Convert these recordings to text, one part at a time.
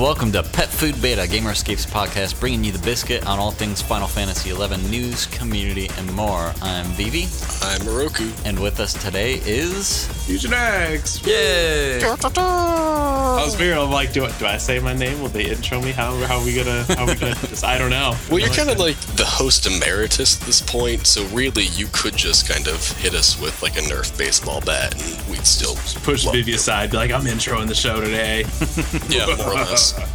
welcome to Pet Food Beta, Gamer Escapes podcast, bringing you the biscuit on all things Final Fantasy XI news, community, and more. I'm Vivi, I'm Moroku. and with us today is. Fusion X. Yay! I was figuring, I'm like, do I, do I say my name? Will they intro me? How, how are we gonna? How are we gonna? Just, I don't know. Well, you're kind of like the host emeritus at this point, so really you could just kind of hit us with like a Nerf baseball bat, and we'd still push love Vivi aside, be like, I'm introing the show today. Yeah, more or less.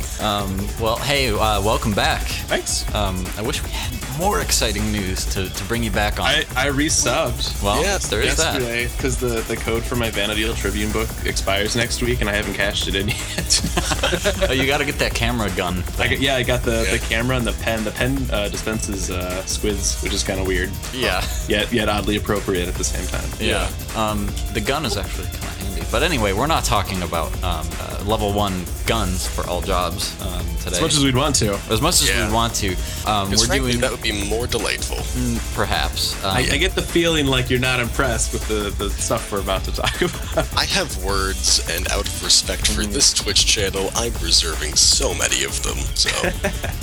Well, hey, uh, welcome back. Thanks. Um, I wish we had more exciting news to, to bring you back on. I, I resubbed. well, Yeah, there is that. Yesterday, because the, the code for my Vanity Vana'diel Tribune book expires next week, and I haven't cashed it in yet. Oh, you got to get that camera gun. I got, yeah, I got the, Yeah. the camera and the pen. The pen uh, dispenses uh, squids, which is kind of weird, yeah. yet yet oddly appropriate at the same time. Yeah. Um, the gun is actually kind of handy. But anyway, we're not talking about um, uh, level one guns for all jobs um, today. As much as we'd want to. As much as Yeah. we want to. Um, we're frankly, doing that would be more delightful. perhaps. Um, I, I get the feeling like you're not impressed with the, the stuff we're about to talk about. I have words, and out of respect for this Twitch channel, I'm reserving so many of them. So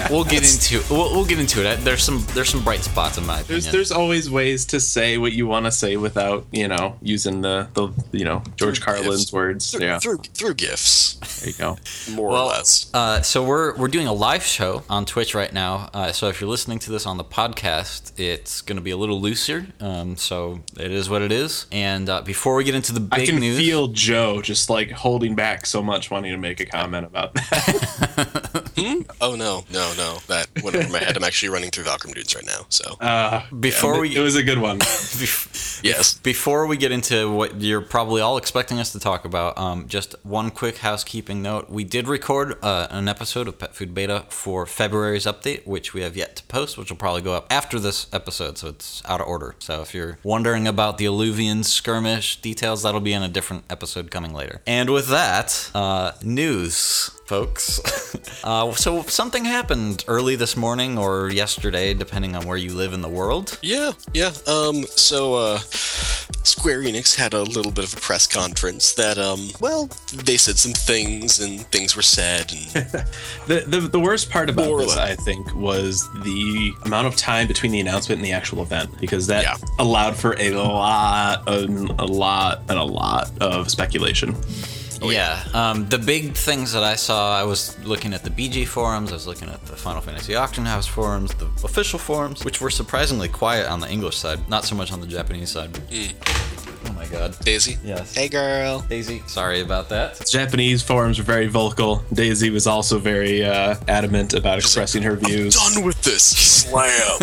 we'll get into we'll, we'll get into it. There's some there's some bright spots in my opinion. There's there's always ways to say what you want to say without you know using the the you know George Through Carlin's gifs. words. through, Yeah, through through gifts, there you go. more well, or less. uh, so we're we're doing a live show on Twitch right now. Uh, so if you're listening to this on the podcast, it's going to be a little looser. Um, so it is what it is. And uh, before we get into the big news I can news, feel Joe just like holding back so much, wanting to make a comment about that. Oh no, no, no! That went over my head. I'm actually running through Valkyrie dudes right now. So Uh, before yeah, we it was a good one. yes, Before we get into what you're probably all expecting us to talk about, um, just one quick housekeeping note. We did record uh, an episode of Pet Food Beta for February's update, which we have yet to post, which will probably go up after this episode, so it's out of order. So if you're wondering about the Alluvion skirmish details, that'll be in a different episode coming later. And with that, uh, news. Folks, uh, so something happened early this morning or yesterday, depending on where you live in the world. yeah, yeah. Um, so uh, Square Enix had a little bit of a press conference that um, well, they said some things and things were said, and The, the, the worst part about More this, less. I think, was the amount of time between the announcement and the actual event, because that Yeah. allowed for a lot, and a lot, and a lot of speculation. Yeah. Um, the big things that I saw, I was looking at the BG forums, I was looking at the Final Fantasy Auction House forums, the official forums, which were surprisingly quiet on the English side, not so much on the Japanese side. Oh my god. Daisy. Yes. Hey, girl. Daisy, sorry about that. Japanese forums were very vocal. Daisy was also very uh, adamant about expressing her views. Done with this. Slam.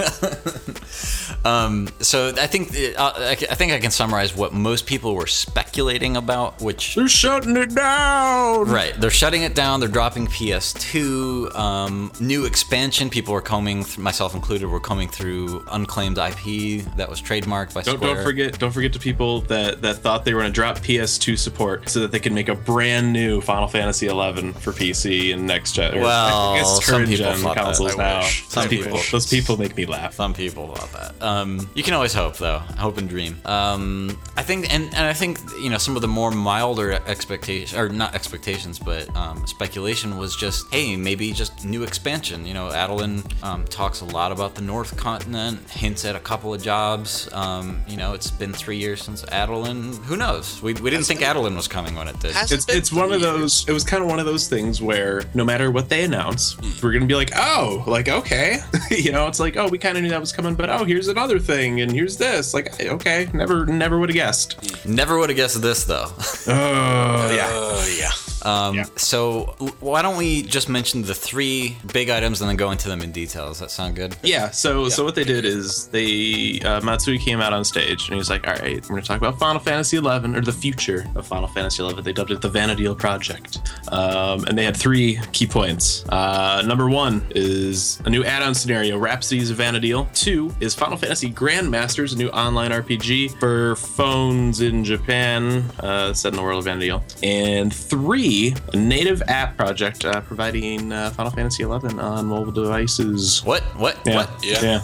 Um, so I think uh, I I think I can summarize what most people were speculating about, which They're shutting it down. Right, they're shutting it down. They're dropping PS2. Um, new expansion. People were combing, th- myself included, were combing through unclaimed IP that was trademarked by Don't, Square. don't forget don't forget to people that, that thought they were going to drop PS2 support so that they could make a brand new Final Fantasy 11 for PC and next gen. Well, some people gen thought that. consoles now. wish. Some Those people, wish. those people make me laugh. Some people thought that. Um, you can always hope, though. Hope and dream. Um, I think, and, and I think you know some of the more milder expectations, or not expectations, but um, speculation was just, hey, maybe just new expansion. You know, Adoulin um, talks a lot about the North Continent, hints at a couple of jobs. Um, you know, it's been three years since Adoulin. Who knows? We, we didn't think Adoulin was coming when it did. Has It's, it's one of those. It was kind of one of those things where no matter what they announce, we're gonna be like, oh, like okay, you know, it's like, oh, we kind of knew that was coming, but oh, here's another thing, and here's this. Like, okay, never, never would have guessed. Never would have guessed this, though. Oh yeah. Uh, yeah. Um, Yeah. So why don't we just mention the three big items and then go into them in detail? Does that sound good? Yeah, so so what they did is they uh, Matsui came out on stage and he was like, "All right, we're going to talk about Final Fantasy XI or the future of Final Fantasy XI." They dubbed it the Vana'diel Project, um, and they had three key points. Uh, number one is a new add-on scenario, Rhapsodies of Vana'diel. Two is Final Fantasy Grandmasters, a new online RPG for phones in Japan, uh, set in the world of Vana'diel. And three a native app project uh, providing uh, Final Fantasy XI on mobile devices. What? What? Yeah. What? Yeah.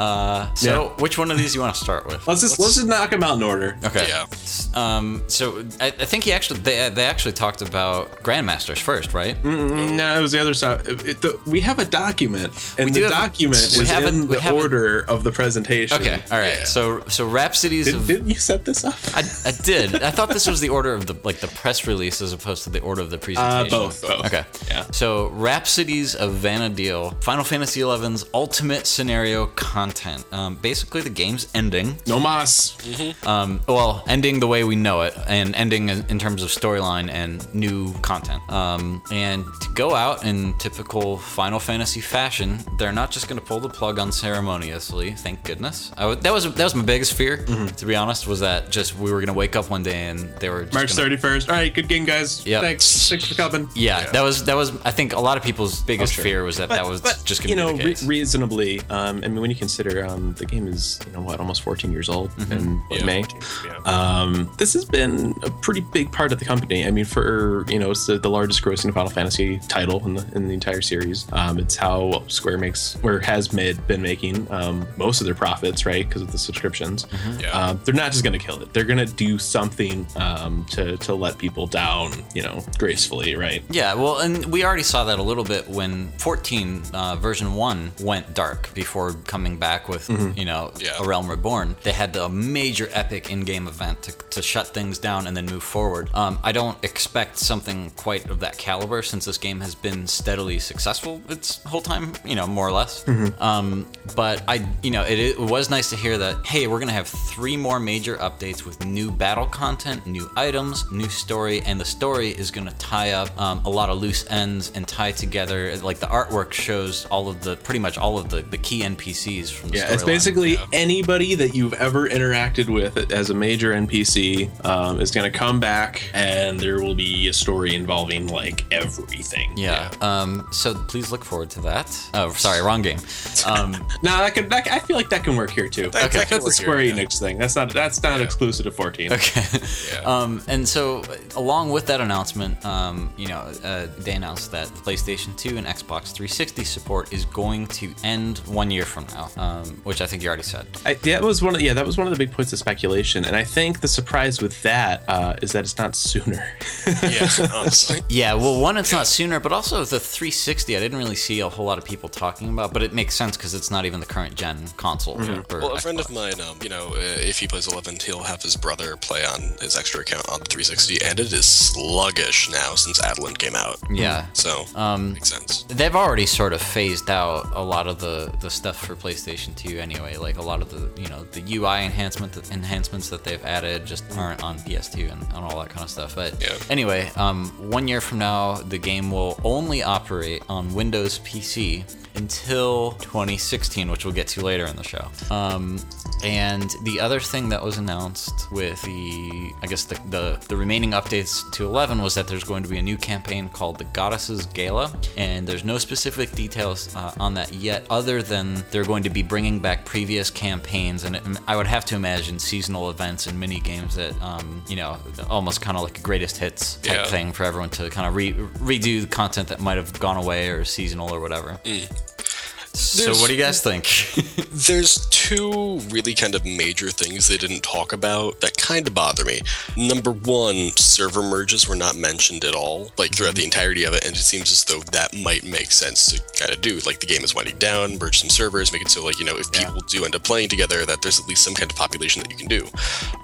Uh, so, Yeah. which one of these you want to start with? Let's just let's just knock them out in order. Okay. Yeah. Um. So I, I think he actually they, they actually talked about grandmasters first, right? No, it was the other side. It- it- the- we have a document, and the have- document we is have a- in we the have a- order of the presentation. Okay. All right. Yeah. So so Rhapsodies Did, of didn't you set this up? I, I did. I thought this was the order of the like the press release as opposed to the order of the presentation. Uh, both, both. Okay. Yeah. So Rhapsodies of Vana'diel, Final Fantasy XI's ultimate scenario content. Um, basically, the game's ending. No mas. Um, well, ending the way we know it, and ending in, in terms of storyline and new content. Um, and to go out in typical Final Fantasy fashion, they're not just going to pull the plug unceremoniously. Thank goodness. I w- that was that was my biggest fear, to be honest, was that just we were going to wake up one day and they were just March gonna- thirty first. All right, good game, guys. Yep. Thanks. Thanks for coming. Yeah, Yeah. that was that was. I think a lot of people's biggest Oh, sure. fear was that that was just going you to know be the re- reasonably. Um, I mean, when you consider um, the game is you know what almost 14 years old Mm-hmm. in Yeah. May. Yeah. Um, this has been a pretty big part of the company. I mean, for you know, it's the, the largest grossing Final Fantasy title in the in the entire series. Um, it's how Square makes or has made been making um, most of their profits, right? Because of the subscriptions. Yeah. Um, they're not just going to kill it. They're going to do something um, to to let people down, you know, gracefully, right? Yeah, well, and we already saw that a little bit when 14 uh, version one went dark before coming back with Mm-hmm. you know Yeah. a Realm Reborn. They had the major epic in-game event to, to shut things down and then move forward. Um, I don't expect something quite of that caliber since this game has been steadily successful its whole time, you know, more or less. Mm-hmm. Um, but I, you know, it, it was nice to hear that. Hey, we're gonna have three more major updates with new battle content, new items, new story, and the story is gonna tie up um, a lot of loose ends and tie together. Like the artwork shows all of the, pretty much all of the, the key NPCs from the Yeah, it's basically Yeah. anybody that you've ever interacted with as a major NPC um, is going to come back, and there will be a story involving like everything. Yeah. Um, so please look forward to that. Oh, sorry, wrong game. Um, No, that can. That, I feel like that can work here too. That- Okay. that That's a Square here, yeah. Enix thing. That's not. That's not exclusive to 14. Okay. Yeah. Um, and so, along with that announcement, um, you know, uh, they announced that PlayStation 2 and Xbox 360 support is going to end one year from now, um, which I think you already said. I, that was one of yeah that was one of the big points of speculation, and I think the surprise with that uh, is that it's not sooner. yeah. Honestly. Yeah, well, one, it's not sooner, but also the 360, I didn't really see a whole lot of people talking about, but it makes sense because it's not even the current gen console. Mm-hmm. Well, a friend of mine, um, you know, uh, if he plays 11, he'll have his brother play on his extra account on the 360, and it is sluggish now since Adoulin came out. Yeah. So, Um, makes sense. They've already sort of phased out a lot of the, the stuff for PlayStation 2 anyway. Like a lot of the you know the UI enhancement enhancements that they've added just aren't on PS2 and, and all that kind of stuff. But Yeah. anyway, um, one year from now, the game will only operate on Windows PC until 2016, which we'll get to later in the show. Um, and the other thing that was announced with the, I guess the, the the remaining updates to 11 was that there's going to be a new campaign called the Goddesses Gala, and there's no specific details uh, on that yet, other than they're going to be bringing back previous campaigns, and it, I would have to imagine seasonal events and mini games that, um, you know, almost kind of like a greatest hits type Yeah. thing for everyone to kind of re- redo the content that might have gone away or seasonal or whatever. So, what do you guys think? There's two really kind of major things they didn't talk about that kind of bother me. Number one, server merges were not mentioned at all, like throughout the entirety of it, and it seems as though that might make sense to kind of do. Like the game is winding down, merge some servers, make it so like you know if people do end up playing together, that there's at least some kind of population that you can do.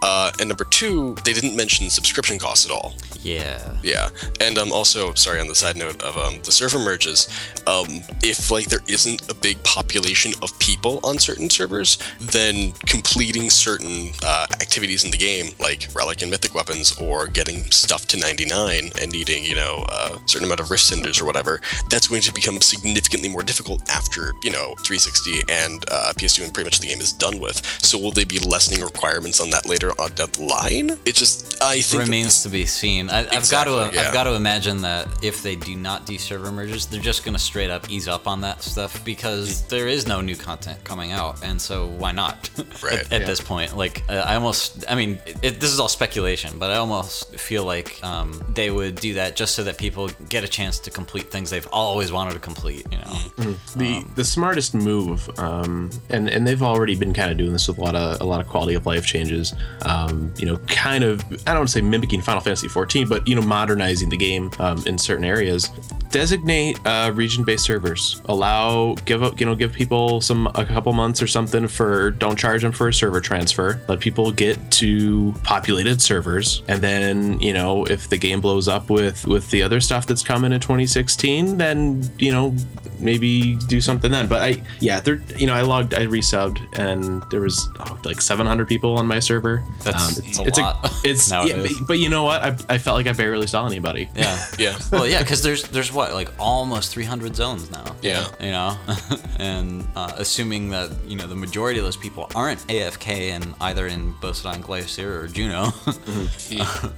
Uh, and number two, they didn't mention subscription costs at all. yeah. Yeah, and um, also sorry on the side note of um, the server merges, um, if like there isn't a big population of people on certain servers, then completing certain uh, activities in the game, like relic and mythic weapons, or getting stuff to 99 and needing you know a certain amount of rift cinders or whatever, that's going to become significantly more difficult after you know 360 and uh, PS2 and pretty much the game is done with. So will they be lessening requirements on that later on down the line? It just I think remains to be seen. I, I've got to yeah. I've got to imagine that if they do not do server merges, they're just going to straight up ease up on that stuff because because there is no new content coming out, and so why not? Right. at, at Yeah. this point, like uh, I almost, I mean, it, this is all speculation, but I almost feel like um, they would do that just so that people get a chance to complete things they've always wanted to complete. You know. the the smartest move, um, and and they've already been kind of doing this with a lot of a lot of quality of life changes. Um, you know, kind of I don't want to say mimicking Final Fantasy 14, but you know, modernizing the game um, in certain areas. Designate uh, region-based servers. Allow give up you know give people some a couple months or something for don't charge them for a server transfer. Let people get to populated servers, and then you know if the game blows up with with the other stuff that's coming in 2016, then you know maybe do something then. But I, yeah, there, you know, I logged, I resubbed, and there was oh, like 700 people on my server. Um, That's it's, a it's lot it's yeah, nowadays. but, but you know what? I, I felt like I barely saw anybody. Yeah. Yeah. well, yeah, because there's there's what like almost 300 zones now. Yeah. You know, and uh, assuming that you know the majority of those people aren't AFK and either in Bosadon Glacier or Jeuno.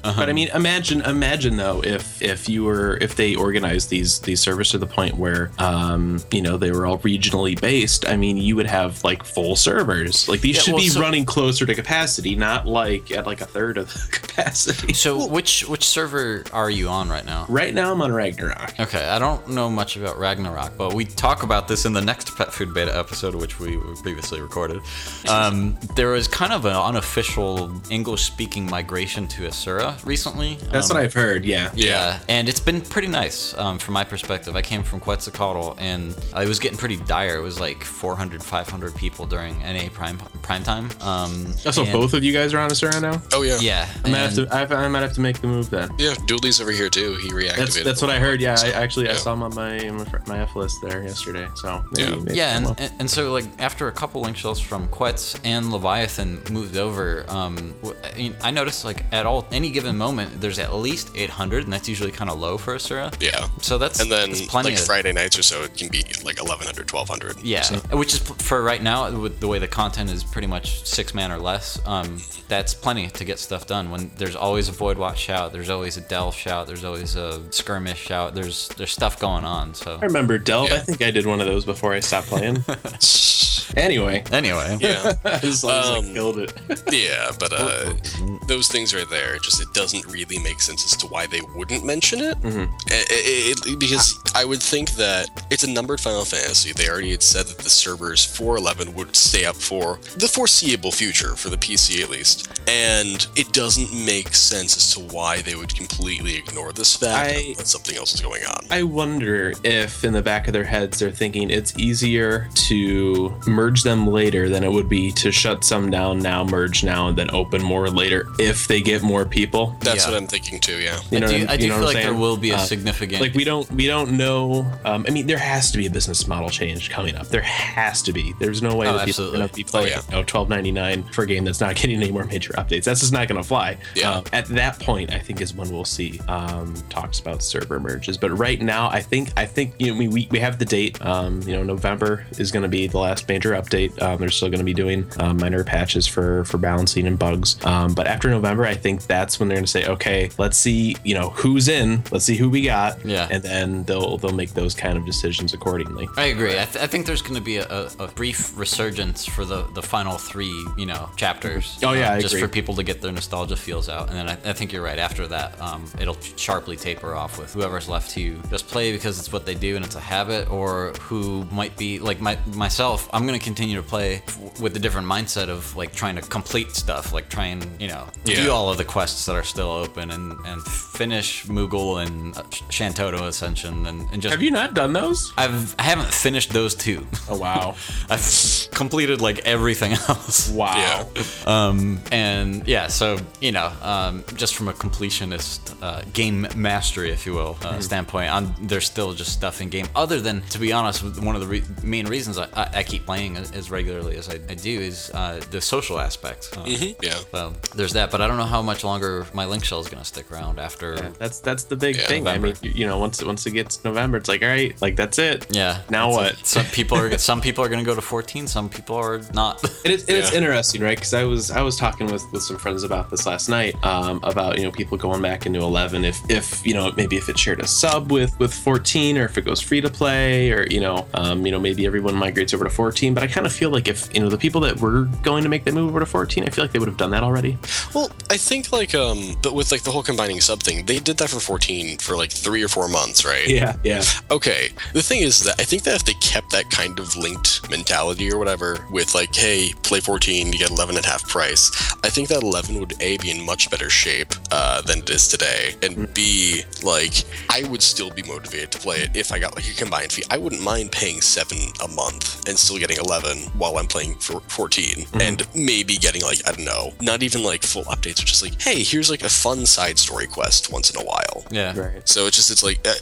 But I mean, imagine, imagine though, if if you were, if they organized these these servers to the point where, um, you know, they were all regionally based. I mean, you would have like full servers. Like these Yeah, should well, be so- running closer to capacity, not like at like a third of the capacity. so which which server are you on right now? Right now, I'm on Ragnarok. Okay, I don't know much about Ragnarok, but we talk about this in the next Pet Food Beta episode, which we previously recorded. Um, there was kind of an unofficial English-speaking migration to Asura recently. That's Um, what I've heard. Yeah. Yeah, and it's been pretty nice um, from my perspective. I came from Quetzalcoatl, and it was getting pretty dire. It was like 400, 500 people during NA prime prime time. Um, Oh, so and- both of you guys are on Asura now. Oh yeah. Yeah, I might have to. I, I might have to make the move then. Yeah. Dooley's over here too. He reactivated. That's that's what I heard. Yeah, I actually I saw him on my my F list there yesterday. So maybe, Yeah. maybe yeah, and, and, and so like after a couple link shells from Quetz and Leviathan moved over, um, w- I mean, I noticed like at all any given moment there's at least 800, and that's usually kind of low for Asura. Yeah. So that's And then that's plenty like of, Friday nights or so, it can be like 1100, 1200. Yeah, So, which is for right now with the way the content is pretty much six man or less. Um, that's plenty to get stuff done. When there's always a void watch shout, there's always a delve shout, there's always a skirmish shout. There's there's stuff going on. So I remember Delve. I think I did one of those before I stopped playing. anyway, anyway, yeah. as long as I Um, killed it. Yeah, but uh, those things are there. Just it doesn't really make sense as to why they wouldn't mention it. Mm-hmm. I- I- it- because I would think that it's a numbered Final Fantasy. They already had said that the servers for 11 would stay up for the foreseeable future, for the PC at least. And it doesn't make sense as to why they would completely ignore this fact I- that something else is going on. I wonder if in the back of their heads they're thinking it's easier to merge them later than it would be to shut some down now, merge now, and then open more later if they get more people. That's Yeah. what I'm thinking too. Yeah. You know I do, what I'm- do you know feel what I'm like there will be a Uh, significant like we don't we don't know um, i mean there has to be a business model change coming up there has to be there's no way Oh, that people are absolutely. going to be playing yeah. you know, 12.99 for a game that's not getting any more major updates that's just not going to fly Yeah. Um, at that point i think is when we'll see um, talks about server merges but right now i think i think you know we, we, we have the date um, you know november is going to be the last major update um, they're still going to be doing um, minor patches for for balancing and bugs um, but after november i think that's when they're going to say okay let's see you know who's in let's see who we got Yeah. and then they'll they'll make those kind of decisions accordingly. I agree. I, th- I think there's going to be a, a, a brief resurgence for the, the final three, you know, chapters. Oh, yeah, uh, I just for people to get their nostalgia feels out, and then I, I think you're right. After that, um, it'll sharply taper off with whoever's left to just play because it's what they do and it's a habit, or who might be like my myself. I'm going to continue to play f- with a different mindset of like trying to complete stuff, like try and you know do all of the quests that are still open and and finish Moogle and uh, Shantoto Ascension and, and just Have you not done those? I've I haven't finished those two. Oh wow, I've completed like everything else. wow. Yeah. Um, and yeah, so you know, um, just from a completionist uh, game mastery, if you will, uh, standpoint, I'm, there's still just stuff in game. Other than, to be honest, one of the re- main reasons I, I, I keep playing playing as, as regularly as I, I do is uh, the social aspect. Uh, Mhm, yeah. So there's that, but I don't know how much longer my link shell is going to stick around after. Yeah, that's that's the big Yeah, thing. November. I mean, you- you know, once once it gets November, it's like, all right, like that's it. Yeah. Now what? it. Some people are some people are going to go to 14. Some people are not. It is, it is Yeah. interesting, right? Because I was I was talking with, with some friends about this last night, um, about you know people going back into 11. If if you know maybe if it shared a sub with with 14, or if it goes free to play, or you know um, you know maybe everyone migrates over to 14. But I kind of feel like if you know the people that were going to make the move over to 14, I feel like they would have done that already. Well, I think like um, but with like the whole combining sub thing, they did that for 14 for like three or four months, right? Yeah, yeah. Okay. The thing is that I think that if they kept that kind of linked mentality or whatever with like, hey, play 14, you get 11 at half price, I think that 11 would A, be in much better shape uh, than it is today, and B, like, I would still be motivated to play it if I got like a combined fee. I wouldn't mind paying 7 a month and still getting 11 while I'm playing for 14 and maybe getting like, I don't know, not even like full updates, but just like, hey, here's like a fun side story quest once in a while. yeah. Right. So it's just, it's like, uh,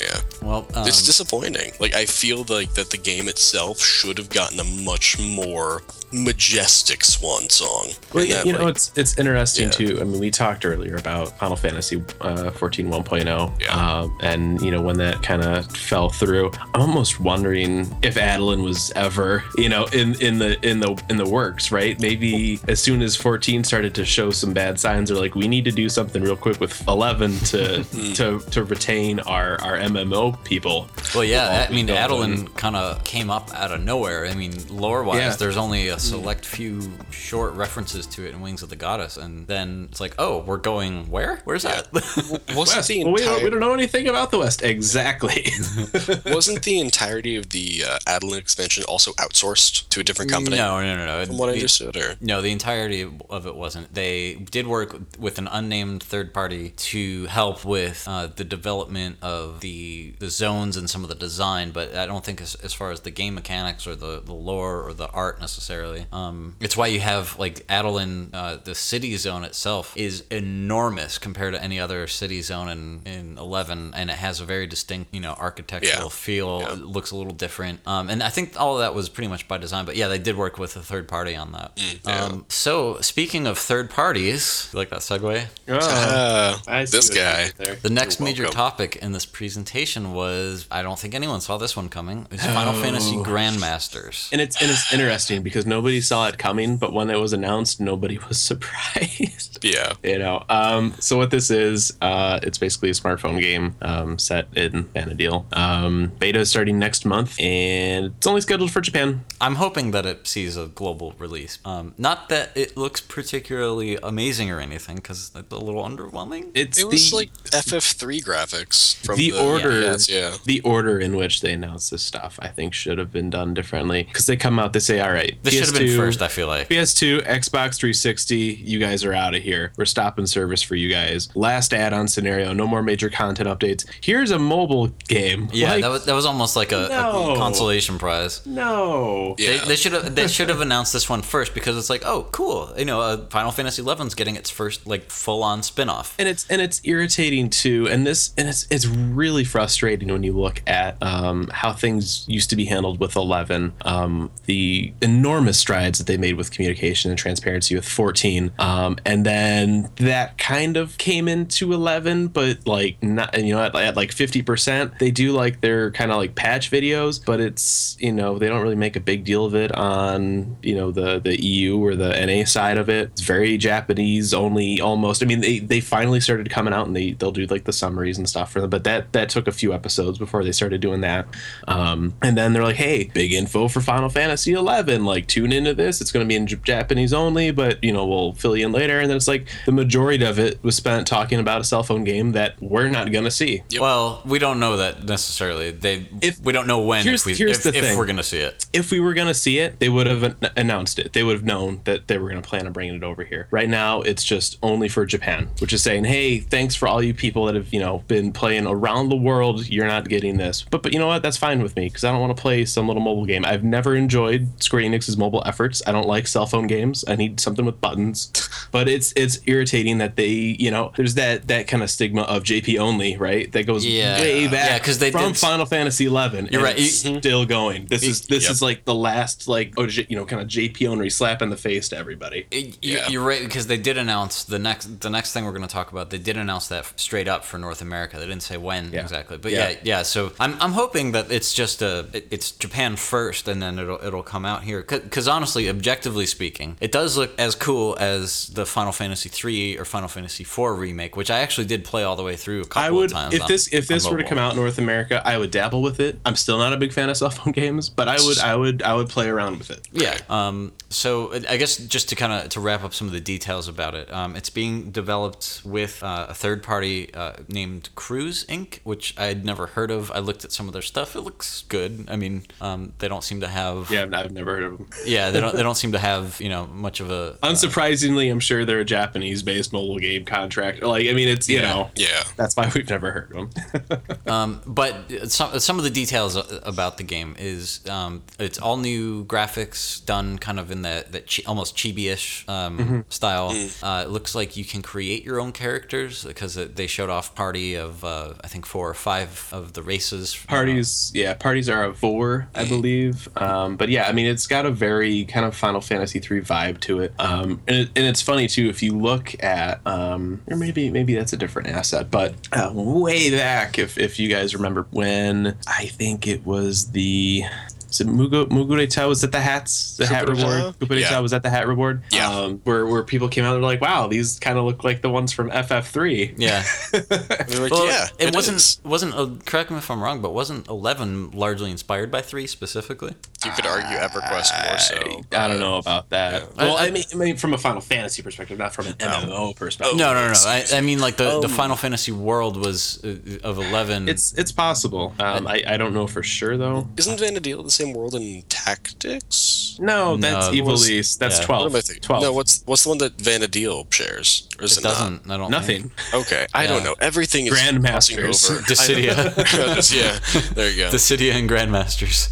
yeah. Well, um, It's disappointing. Like I feel like that the game itself should have gotten a much more majestic swan song. Well, yeah, that, you know, it's it's interesting Yeah. too. I mean, we talked earlier about Final Fantasy uh, 14 1.0, Yeah. um, and you know when that kind of fell through. I'm almost wondering if Adoulin was ever, you know, in in the in the in the works, right? Maybe as soon as 14 started to show some bad signs, they're like, we need to do something real quick with 11 to Hmm. to to retain our our MMO people. Well, yeah, I mean, going. Adoulin kind of came up out of nowhere. I mean, lore-wise, Yeah. there's only a select few short references to it in Wings of the Goddess, and then it's like, oh, we're going where? Where's that? wasn't West. the Well, we, entire don't, we don't know anything about the West exactly. wasn't the entirety of the uh, Adoulin expansion also outsourced to a different company? no, no, no, no. From what I The- understood, or No, the entirety of it wasn't. They did work with an unnamed third party to help with uh, the development of the the zones and some of the design, but I don't think as, as far as the game mechanics or the, the lore or the art necessarily. Um, it's why you have like Adoulin, uh, the city zone itself is enormous compared to any other city zone in, in 11, and it has a very distinct, you know, architectural Yeah. feel. Yeah. It looks a little different. Um, and I think all of that was pretty much by design, but yeah, they did work with a third party on that. yeah. Um, so speaking of third parties, you like that segue? uh, I see this guy. did. The next You're major welcome. topic in this presentation was I don't think anyone saw this one coming. Is Final Fantasy Grandmasters. and it's and it's interesting because nobody saw it coming, but when it was announced, nobody was surprised. Yeah. You know, um, so what this is, uh, it's basically a smartphone game um, set in Vana'diel. Um, beta is starting next month, and it's only scheduled for Japan. I'm hoping that it sees a global release. Um, not that it looks particularly amazing or anything, because it's a little underwhelming. It's It was the, like FF3 graphics from the the, order. Yes, yeah. The order in which they announced this stuff, I think, should have been done differently. Because they come out, they say, "All right, This should have been PS2 first, I feel like. PS2, Xbox 360, you guys are out of here. We're stopping service for you guys. Last add-on scenario, no more major content updates. Here's a mobile game. Yeah, Like, that was that was almost like a, No. a consolation prize. no. Yeah. They, they should have they should have announced this one first because it's like oh cool you know uh, Final Fantasy XI's getting its first like full on spin off. and it's and it's irritating too and this and it's it's really frustrating when you look at um, how things used to be handled with 11 um, the enormous strides that they made with communication and transparency with 14 um, and then that kind of came into 11 but like not you know at, at like 50% they do like their kind of like patch videos but it's you know they don't really make a big deal of it on you know the the EU or the NA side of it. It's very Japanese only almost. I mean they they finally started coming out and they they'll do like the summaries and stuff for them but that that took a few episodes before they started doing that um and then they're like hey big info for Final Fantasy 11 like tune into this it's going to be in Japanese only but you know we'll fill you in later and then it's like the majority of it was spent talking about a cell phone game that we're not going to see Yep. Well, we don't know that necessarily. They If- we don't know when here's- if, we, here's if, the if thing. we're gonna see it. if we were going to see it, they would have an- announced it. They would have known that they were going to plan on bringing it over here. Right now, it's just only for Japan, which is saying, hey, thanks for all you people that have, you know, been playing around the world, you're not getting this. But but you know what? That's fine with me because I don't want to play some little mobile game. I've never enjoyed Square Enix's mobile efforts. I don't like cell phone games. I need something with buttons. But it's it's irritating that they you know there's that that kind of stigma of JP only right that goes Yeah. way back Yeah, 'cause they from did- Final Fantasy 11. You're right. it's You- still going. This is this Yep. is like the last like oh you know kind of JP only slap in the face to everybody. Y- Yeah. You're right because they did announce the next the next thing we're going to talk about. They did announce that straight up for North America. They didn't say when Yeah. Exactly, but Yeah. yeah. yeah, So I'm, I'm hoping that it's just a it- it's Japan first, and then it'll it'll come out here. Because honestly, objectively speaking, it does look as cool as the Final Fantasy three or Final Fantasy four remake, which I actually did play all the way through a couple I would of times. if on- this if this were to come out in North America, I would dabble with it. I'm still not a big fan of cell phone games, but I would I would I would play around with it. Yeah. Um, so I guess just to kind of to wrap up some of the details about it, um, it's being developed with uh, a third party uh, named Crooz Inc., which I had never heard of. I looked at some of their stuff. It looks good. I mean, um, they don't seem to have. Yeah, I've, I've never heard of them. Yeah. They don't. They don't seem to have you know much of a. Unsurprisingly, I'm sure they're a Japanese-based mobile game contract. Like, I mean, it's you know Yeah. that's why we've never heard of them. Um, but some some of the details about the game is um, it's all new graphics done kind of in that that chi- almost chibi-ish um, style. Uh, it looks like you can create your own characters because it, they showed off party of uh, I think four or five of the races. parties, yeah, parties are a four, I believe. Um, but yeah, I mean, it's got a very kind of Final Fantasy three vibe to it. Um, and, it, and it's funny too if you look at, um, or maybe maybe that's a different asset, but uh, way back, if if you guys remember when I think it was the. Is it Mugo Mugure Tao? Was that the hats? The hat reward? Tao? Kupure Yeah. Was that the hat reward? Yeah. Um, where where people came out and were like, wow, these kind of look like the ones from FF3. Yeah. We were Well, yeah. it, wasn't is. wasn't uh, correct me if I'm wrong, but wasn't Eleven largely inspired by three specifically? You could argue EverQuest more so. I don't know about that. Yeah. Well, I- I mean, I mean, from a Final Fantasy perspective, not from an MMO perspective. No, no, no. no. I, I mean, like the, the Um, Final Fantasy world was uh, of Eleven. It's it's possible. Um, I I don't know for sure though. Isn't Vana'diel the same world in Tactics? No, that's No, Evil what's- East. That's yeah. twelve. What am I? Twelve. No, what's what's the one that Vana'diel shares? Or is it it, doesn't. I don't. nothing. Think. Okay, I don't know. Everything is Grandmasters. crossing over. Dissidia. Yeah, there you go. Dissidia and Grandmasters.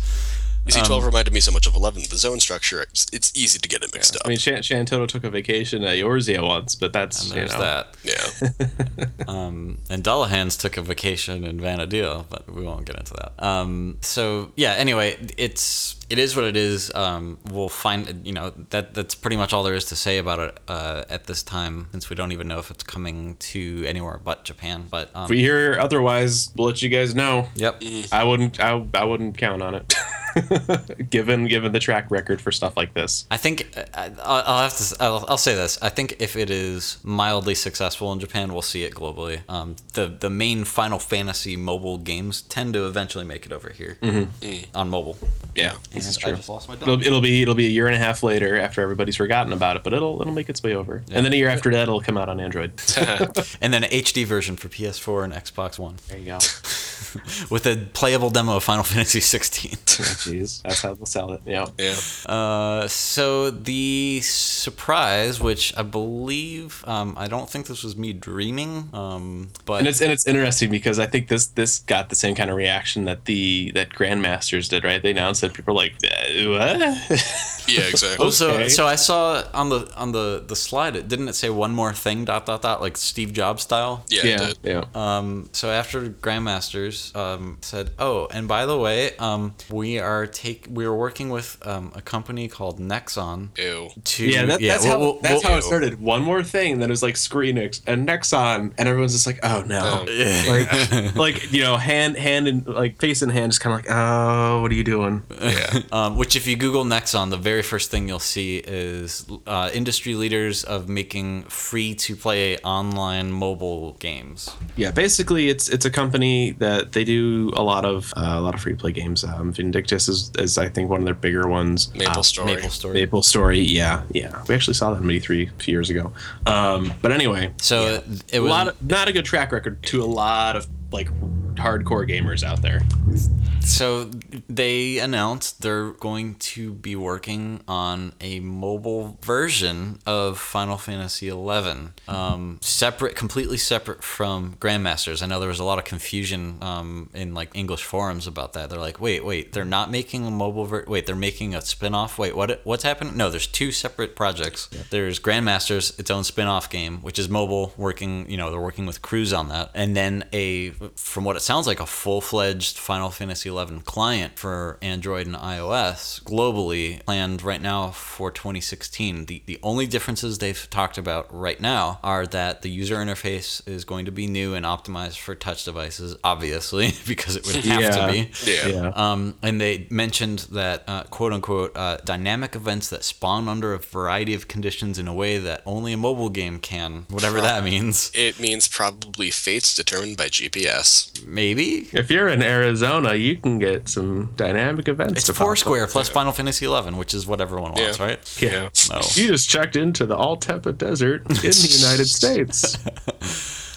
You see, 12 um, reminded me so much of 11. The zone structure, it's, it's easy to get it mixed up. I mean, up. Shan- Shantoto took a vacation at Eorzea once, but that's And you there's know. that. Yeah. Um, And Dullahan's took a vacation in Vana'diel, but we won't get into that. Um, so yeah. Anyway, it's it is what it is. Um, we'll find you know that that's pretty much all there is to say about it uh, at this time, since we don't even know if it's coming to anywhere but Japan. But um, If we hear otherwise, we'll let you guys know. yep. I wouldn't. I, I wouldn't count on it. given given the track record for stuff like this. I think I, I'll I'll have to. I'll, I'll say this. I think if it is mildly successful in Japan, we'll see it globally. Um, the the main Final Fantasy mobile games tend to eventually make it over here on mobile. Yeah, this is I true. just lost my It'll, it'll be it'll be a year and a half later after everybody's forgotten about it, but it'll it'll make its way over. And then a year after that, it'll come out on Android. And then an HD version for PS4 and Xbox One There you go. with a playable demo of Final Fantasy 16. Jeez, that's how they'll sell it. Yeah. Yeah. Uh, so the surprise, which I believe, um, I don't think this was me dreaming, um, but And it's and it's interesting because I think this this got the same kind of reaction that the that Grandmasters did, right? They announced it, people were like, uh, "What?" Yeah, exactly. Oh, so Okay. so I saw on the on the the slide. It didn't it say one more thing dot dot dot like Steve Jobs style. yeah, it yeah, did. yeah. Um, so after Grandmasters um, said, "Oh, and by the way, um, we are take we are working with um, a company called Nexon Ew. to Yeah, that, that's we'll- how we'll- that's we'll- how it started. One more thing, and then it was like Screenix and Nexon, and everyone's just like, "Oh no!" like, like you know, hand hand and like face in hand, just kind of like, "Oh, what are you doing?" Yeah. Um, which, if you Google Nexon, the very first thing you'll see is uh, industry leaders of making free to play online mobile games. Yeah, basically, it's it's a company that they do a lot of uh, a lot of free to play games. Um, Vindictus is, is I think one of their bigger ones. Maple Uh, Story. Maple Story. Maple Story, yeah, yeah. We actually saw that in Three a few years ago. Um, but anyway, So it a was lot of, not a good track record to a lot of like hardcore gamers out there. So they announced they're going to be working on a mobile version of Final Fantasy XI, um, separate, completely separate from Grandmasters. I know there was a lot of confusion um, in like English forums about that. They're like, wait, wait, they're not making a mobile ver- Wait, they're making a spin-off. Wait, what? What's happening? No, there's two separate projects. There's Grandmasters, its own spin-off game, which is mobile, working. You know, they're working with Crooz on that, and then a, from what it sounds like, a full-fledged Final Fantasy XI client for Android and iOS globally planned right now for 2016. The the only differences they've talked about right now are that the user interface is going to be new and optimized for touch devices, obviously, because it would have Yeah. to be. Yeah. Um, and they mentioned that uh, quote unquote uh, dynamic events that spawn under a variety of conditions in a way that only a mobile game can, whatever that means. It means probably fates determined by GPS. Maybe If you're in Arizona, you can get some dynamic events. it's to pop up. Foursquare plus Final Fantasy XI, which is what everyone wants, Yeah. right? Yeah. No. You just checked into the Altepa Desert in the United States.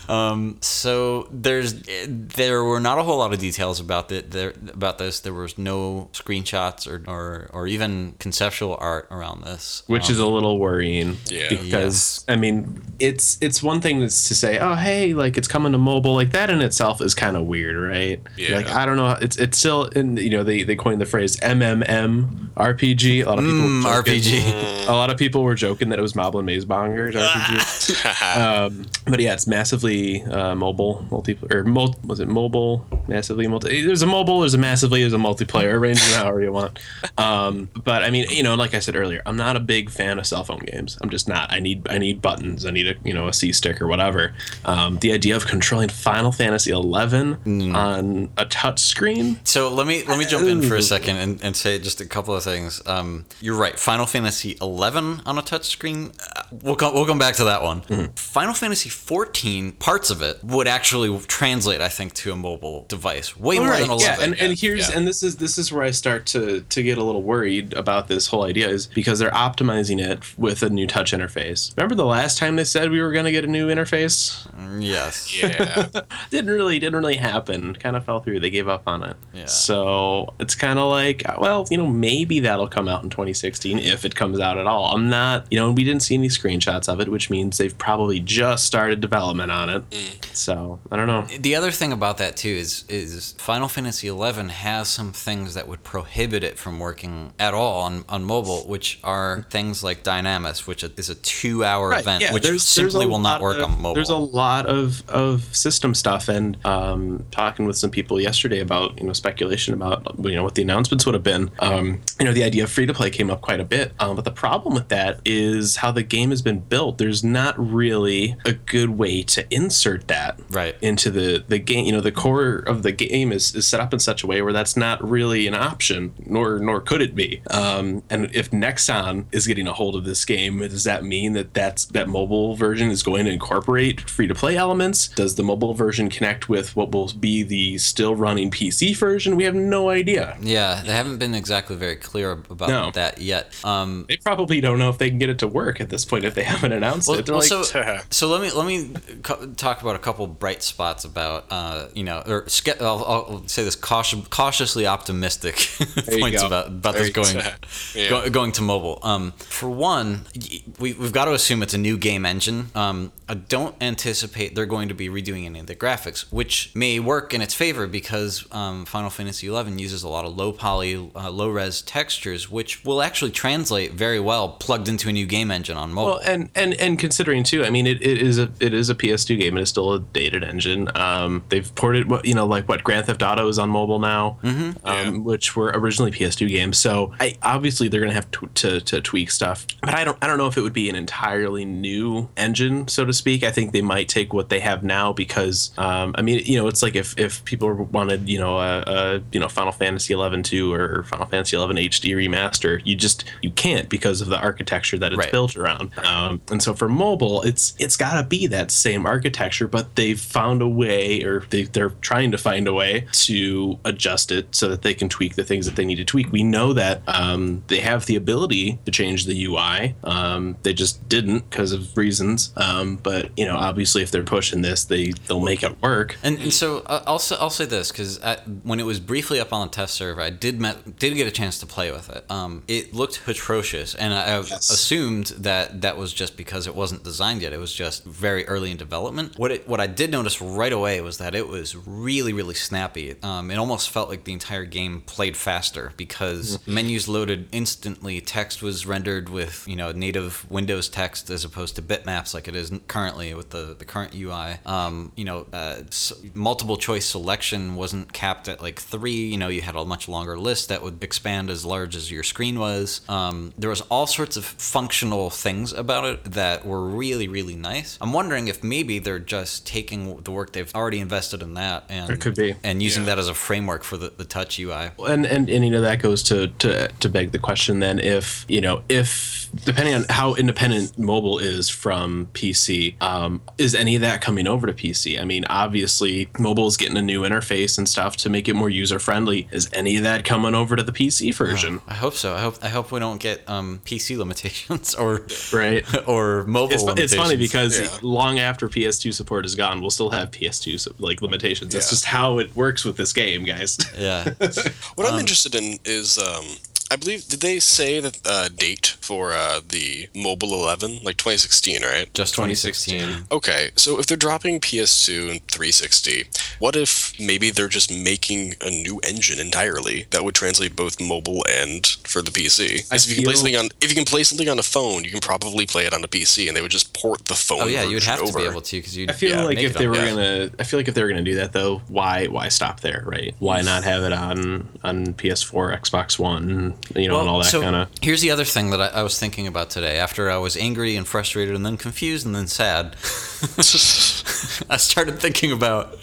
So there's there were not a whole lot of details about it there about this. There was no screenshots or or, or even conceptual art around this. which is a little worrying Yeah. because I mean it's it's one thing that's to say oh hey like it's coming to mobile like that in itself is kind of weird right Yeah. like I don't know it's it's still in you know they they coined the phrase MMM RPG a lot of people Mm, were joking- RPG. a lot of people were joking that it was Moblin Maze Mongers RPG um, but yeah it's massively uh, mobile multi or mul- was it mobile massively multi there's a mobile there's a massively there's a multiplayer arrange it however you want um, but I mean you know like I said earlier I'm not a big fan of cell phone games I'm just not I need I need buttons I need a you know a C stick or whatever um, the idea of controlling Final Fantasy 11 on a touch screen So let me let me jump in for a second and, and say just a couple of things. Um, you're right. Final Fantasy 11 on a touchscreen. Uh, we'll come we'll come back to that one. Mm-hmm. Final Fantasy 14 parts of it would actually translate, I think, to a mobile device way more than 11. yeah, and, and here's yeah. and this is this is where I start to to get a little worried about this whole idea is because they're optimizing it with a new touch interface. Remember the last time they said we were going to get a new interface? yes. Yeah. Didn't really didn't really happen. Kind of fell through. They gave up on it. Yeah. So it's kind of like well, you know, maybe that'll come out in 2016 if it comes out at all. I'm not, you know, we didn't see any screenshots of it, which means they've probably just started development on it. So I don't know. The other thing about that too is is Final Fantasy XI has some things that would prohibit it from working at all on, on mobile, which are things like Dynamis, which is a two hour event, which simply a will not work of- on mobile. There's a lot of, of system stuff, and um, talking with some people yesterday about you know speculation about you know what the announcements would have been. Um, you know, the idea of free to play came up quite a bit, um, but the problem with that is how the game has been built. There's not really a good way to insert that Right. into the the game. You know, the core of the game is, is set up in such a way where that's not really an option, nor nor could it be. Um, and if Nexon is getting a hold of this game, does that mean that that's that mobile version is going to incorporate free to play elements? Does the mobile version connect with what will be the still running PC version? We have no idea. Yeah, they haven't been exactly very clear about No. that yet. Um, They probably don't know if they can get it to work at this point if they haven't announced well, it. Well, like, so, so let me let me co- talk about a couple bright spots about uh, you know, or I'll, I'll say this cautious, cautiously optimistic points go. about about There this going. Yeah. go, going to mobile. Um, for one, we we've got to assume it's a new game engine. Um, I don't anticipate they're going to be redoing any of the graphics, which may work in its favor because um, Final Fantasy XI uses a lot of low poly, uh, low res textures, which will actually translate very well plugged into a new game engine on mobile. Well, and and and considering too, I mean, it, it is a it is a PS2 game. It is still a dated engine. Um, they've ported what you know, like what Grand Theft Auto is on mobile now, Mm-hmm. um, which were originally PS2 games. So I obviously they're gonna have to, to to tweak stuff, but I don't I don't know if it would be an entirely new engine, so to speak. I think they might take what they have now because um, I mean, you know, it's like if if people wanted you know a, a you know Final Fantasy 11 2 or Final Fantasy 11 HD remaster, you just you can't because of the architecture that it's Right. built around. Um, and so for mobile, it's it's got to be that same architecture, but they've found a way, or they, they're trying to find a way to adjust it so that they can tweak the things that they need to tweak. We know that um, they have the ability to change the UI. Um, they just didn't because of reasons. Um, but you know, obviously, if they're pushing this, they they'll make it work. And, and so uh, I'll say, I'll say this because when it was briefly up on the test server, I did met, did get a chance to play with it. Um, it looked atrocious, and I, I Yes. assumed that that was just because it wasn't designed yet. It was just very early in development. What it what I did notice right away was that it was really really snappy. Um, it almost felt like the entire game played faster because menus loaded instantly. Text was rendered with you know native Windows text as opposed to bitmaps like it is currently with the the current UI. Um, you know, uh, s- multiple choice selection wasn't capped at like three. You know, you had a much longer list that would expand as large as your screen was. Um, there was all sorts of functional things about it that were really really nice. I'm wondering if maybe they're just taking the work they've already invested in that and It could be. and using Yeah. that as a framework for the, the touch UI. and and and you know that goes to to to beg the question then if you know if depending on how independent mobile is from PC um is any of that coming over to PC I mean obviously mobile is getting a new interface and stuff to make it more user friendly is any of that coming over to the PC version I hope so. I hope I hope we don't get um, PC limitations or right or mobile it's, it's funny because Yeah. long after PS2 support is gone, we'll still have PS2 like limitations. That's Yeah. just how it works with this game, guys. yeah. What I'm interested in is, um, I believe, did they say that uh, date for uh, the Mobile 11, like 2016, right? Just 2016. Okay, so if they're dropping PS2 and 360, what if maybe they're just making a new engine entirely that would translate both mobile and for the PC? 'Cause if you can play something on, if you can play something on a phone, you can probably play it on a PC, and they would just port the phone. Oh yeah, you would version have to be able to because you. I feel Yeah, like if they were yeah. gonna, I feel like if they were gonna do that though, why why stop there, right? Why not have it on on PS4, Xbox One, you know, and all that so kind of. here's the other thing that I, I was thinking about today. After I was angry and frustrated, and then confused, and then sad, I started thinking about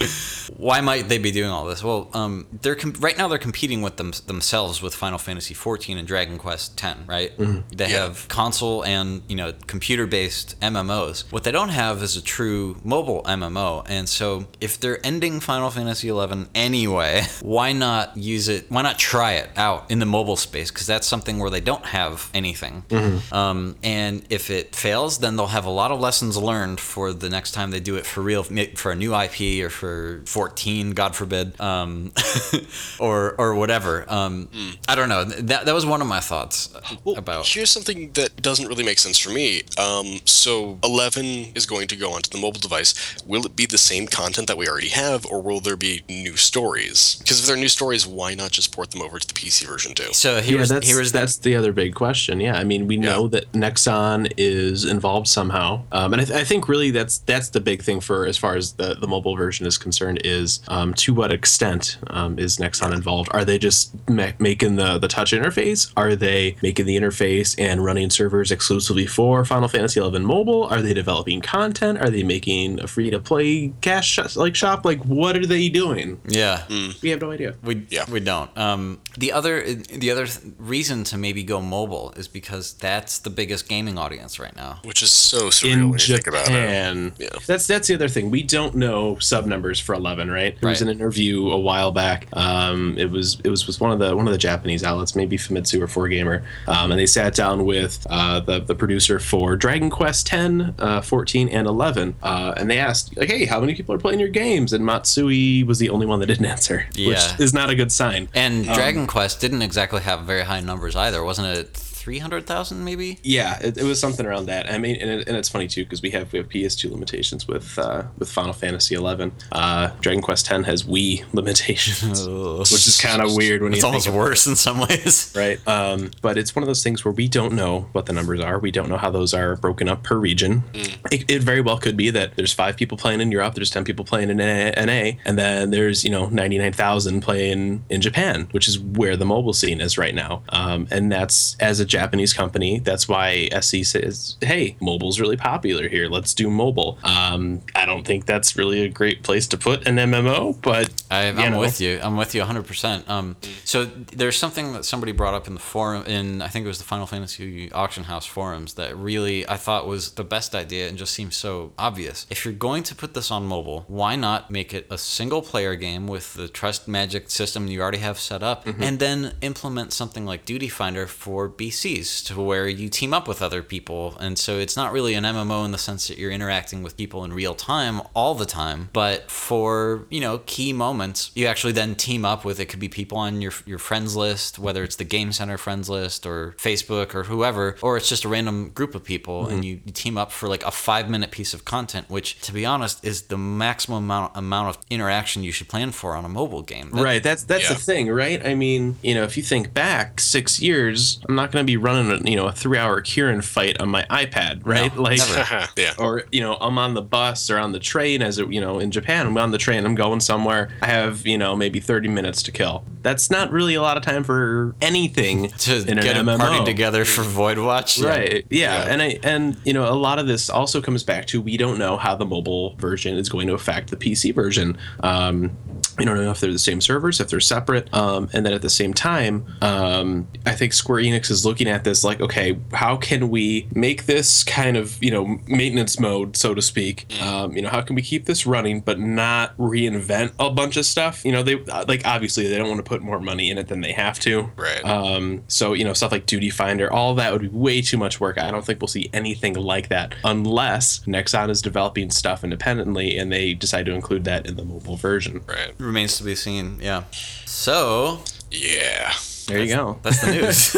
why might they be doing all this. Well, um, they're com- right now they're competing with them themselves with Final Fantasy 14 and Dragon Quest 10, right? They Yeah. have console and you know computer based MMOs. What they don't have is a true mobile MMO, and so if they're ending Final Fantasy 11 anyway, why not use it? Why not try it out in the mobile space? Because that's something where they don't have anything. Um, and if it fails, then they'll have a lot of lessons learned for the next time they do it for real, for a new IP or for 14, God forbid, um, or or whatever. Um, I don't know. That that was one of my thoughts Well, about. here's something that doesn't really make sense for me. Um, so 11 is going to go onto the mobile device. Will it be the same content that we already have, or will there be new stories? Because if there are new stories, why not just port them over to the PC version too? So Yeah, here's that's here's that's the other big question. Yeah, I mean, we know that Nexon is involved somehow, um, and I, th- I think really that's that's the big thing for as far as the the mobile version is concerned is um, to what extent um, is Nexon involved? Are they just ma- making the the touch interface? Are they making the interface and running servers exclusively for Final Fantasy XI Mobile? Are they developing content? Are they making a free to play cash sh- like shop? Like what are they doing? yeah. We have no idea. We Yeah. we don't. Um, the other the other th- reason to maybe go mobile is because that's the biggest gaming audience right now. Which is so surreal in when you think about it. Japan. Yeah. That's that's the other thing. We don't know sub numbers for eleven, right? There was an interview a while back. Um, it was it was with one of the one of the Japanese outlets, maybe Famitsu or 4Gamer, um, and they sat down with uh, the the producer for Dragon Quest 10, uh, 14, and 11, uh, and they asked like, "Hey, how many people are playing your games?" And Matsui was the only one that didn't answer, Yeah. which is not a good sign. And Dragon Quest didn't exactly have very high numbers either, wasn't it? Three hundred thousand, maybe. Yeah, it, it was something around that. I mean, and, it, and it's funny too because we have we have PS2 limitations with uh, with Final Fantasy 11. Uh, Dragon Quest 10 has Wii limitations, which is kind of weird when It's you almost think of worse in some ways. right? Um, but it's one of those things where we don't know what the numbers are. We don't know how those are broken up per region. It, it very well could be that there's five people playing in Europe, there's 10 people playing in NA, and then there's you know 99,000 playing in Japan, which is where the mobile scene is right now. Um, and that's as a Japanese company. That's why SE says, "Hey, mobile's really popular here. Let's do mobile." Um, I don't think that's really a great place to put an MMO, but I, I'm know. with you. I'm with you 100%. Um, so there's something that somebody brought up in the forum, in I think it was the Final Fantasy Auction House forums, that really I thought was the best idea and just seems so obvious. If you're going to put this on mobile, why not make it a single player game with the Trust Magic system you already have set up, and then implement something like Duty Finder for BCs to where you team up with other people, and so it's not really an MMO in the sense that you're interacting with people in real time all the time, but for you know key moments, you actually then team up with. It could be people on your your friends list, whether it's the Game Center friends list or Facebook or whoever, or it's just a random group of people, and you, you team up for like a five minute piece of content, which to be honest is the maximum amount amount of interaction you should plan for on a mobile game. That- Right, that's that's Yeah. the thing, right? I mean, you know, if you think back six years, I'm not going to be running a you know a three hour Kirin fight on my iPad, right? No, like, yeah. or you know, I'm on the bus or on the train as it, you know, in Japan, I'm on the train, I'm going somewhere. I have you know maybe 30 minutes to kill. That's not really a lot of time for anything to in an get a MMO. party together for Void Watch, Yeah. Right. Yeah. Yeah. And I and you know a lot of this also comes back to we don't know how the mobile version is going to affect the PC version. Um, we don't know if they're the same servers, if they're separate, um, and then at the same time, um, I think Square Enix is looking at this like, okay, how can we make this kind of you know maintenance mode, so to speak? Um, you know, how can we keep this running but not reinvent a bunch of stuff? You know, they like obviously they don't want to put more money in it than they have to. Right. Um, so you know stuff like Duty Finder, all that would be way too much work. I don't think we'll see anything like that unless Nexon is developing stuff independently and they decide to include that in the mobile version. right. Remains to be seen. Yeah. So Yeah. There you go. that's the news.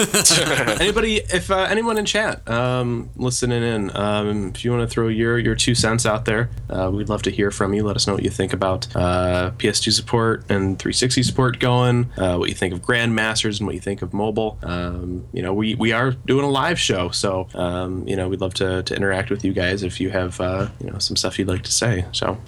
Anybody, if uh, anyone in chat um, listening in, um, if you want to throw your your two cents out there, uh, we'd love to hear from you. Let us know what you think about uh, PS2 support and 360 support going. Uh, what you think of Grandmasters and what you think of mobile. Um, you know, we, we are doing a live show, so um, you know we'd love to, to interact with you guys if you have uh, you know some stuff you'd like to say. So.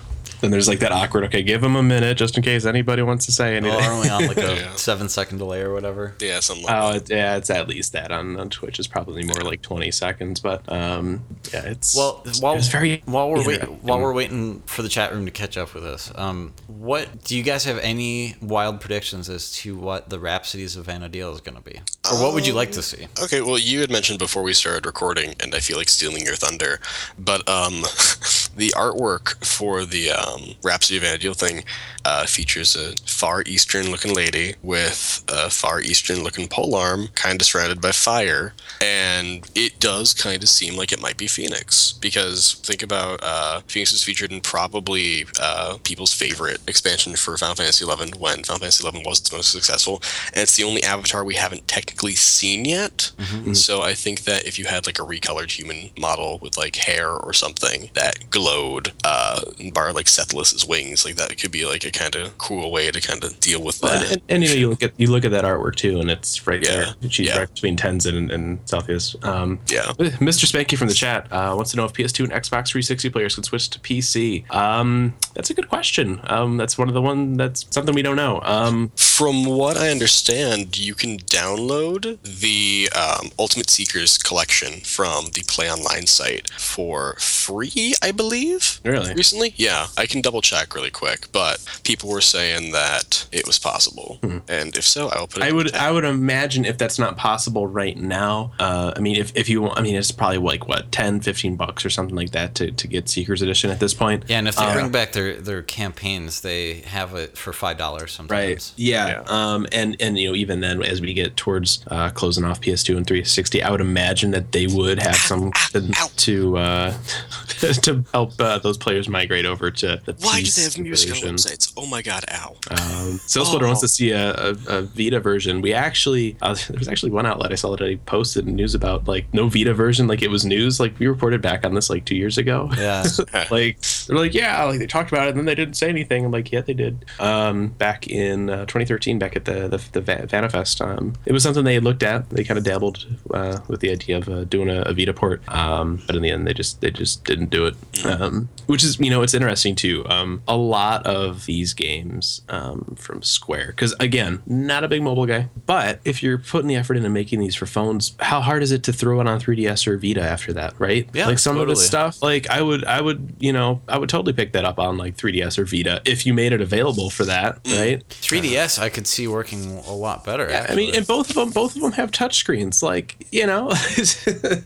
Then there's like that awkward. Okay, give them a minute just in case anybody wants to say anything. well, aren't we on like a Yeah. seven second delay or whatever? Yeah. Something like Oh, that. it, yeah, it's at least that on, on Twitch. It's probably more like 20 seconds, but um, yeah, it's Well, while it's very while we're waiting while we're waiting for the chat room to catch up with us, um, what do you guys have any wild predictions as to what the Rhapsodies of Vana'diel is going to be, or what would you like to see? Okay, well, you had mentioned before we started recording, and I feel like stealing your thunder, but um, the artwork for the um, Rhapsody of Vana'diel thing uh, features a far eastern looking lady with a far eastern looking polearm, kind of surrounded by fire, and it does kind of seem like it might be Phoenix because think about uh, Phoenix was featured in probably uh, people's favorite expansion for Final Fantasy XI when Final Fantasy XI was its most successful, and it's the only avatar we haven't technically seen yet. So I think that if you had like a recolored human model with like hair or something that glowed, uh, and borrowed like Sethless's wings, like that could be like a kind of cool way to kind of deal with that. and, and you know you look at you look at that artwork too, and it's right Yeah, there. She's yeah. right between Tenzen and, and Selh'teus. Um, Yeah. Mr. Spanky from the chat uh, wants to know if PS2 and Xbox 360 players can switch to PC. Um, that's a good question. Um, that's one of the one that's something we don't know. Um, From what I understand, you can download the um, Ultimate Seekers collection from the Play Online site for free, I believe. Really? Recently? Yeah, I can double check really quick, but people were saying that it was possible. And if so, I will put it. I in would the. I would imagine if that's not possible right now, uh, I mean if, if you want, I mean it's probably like what 10, 15 bucks or something like that to, to get Seekers Edition at this point. Yeah, and if they Uh, bring back their their campaigns, they have it for five dollars sometimes. Right. Yeah. Yeah. Um. And and you know even then as we get towards uh, closing off PS2 and 360, I would imagine that they would have some to uh, to help uh, those players migrate over to the Why do they have PC music on version. websites? Oh my god, ow. Um, Salesforce wants to see a, a, a Vita version. We actually, uh, there was actually one outlet I saw that I posted news about, like no Vita version. Like it was news. Like we reported back on this like two years ago. Yeah. like they're like, yeah, like they talked about it, and then they didn't say anything. I'm like, yeah, they did. Um, back in uh, 2013, back at the the, the Vana'Fest, um, it was something they had looked at. They kind of dabbled uh, with the idea of uh, doing a, a Vita port, um, but in the end, they just they just didn't do it. Um, which is, you know, it's interesting too. Um, a lot of these games um, from Square, because again, not a big mobile guy, but if you're putting the effort into making these for phones, how hard is it to throw it on 3DS or Vita after that, right? Yeah, like some of totally. this stuff, like I would, I would, you know, I would totally pick that up on like 3DS or Vita if you made it available for that, right? 3DS, I could see working a lot better. I mean, and both of them, both of them have touchscreens. Like, you know,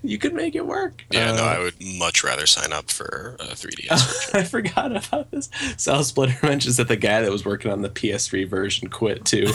you could make it work. Yeah, no, Uh, I would much rather sign up for a 3DS. I forgot about this. Sal Splitter mentions that the guy that was working on the PS3 version quit too.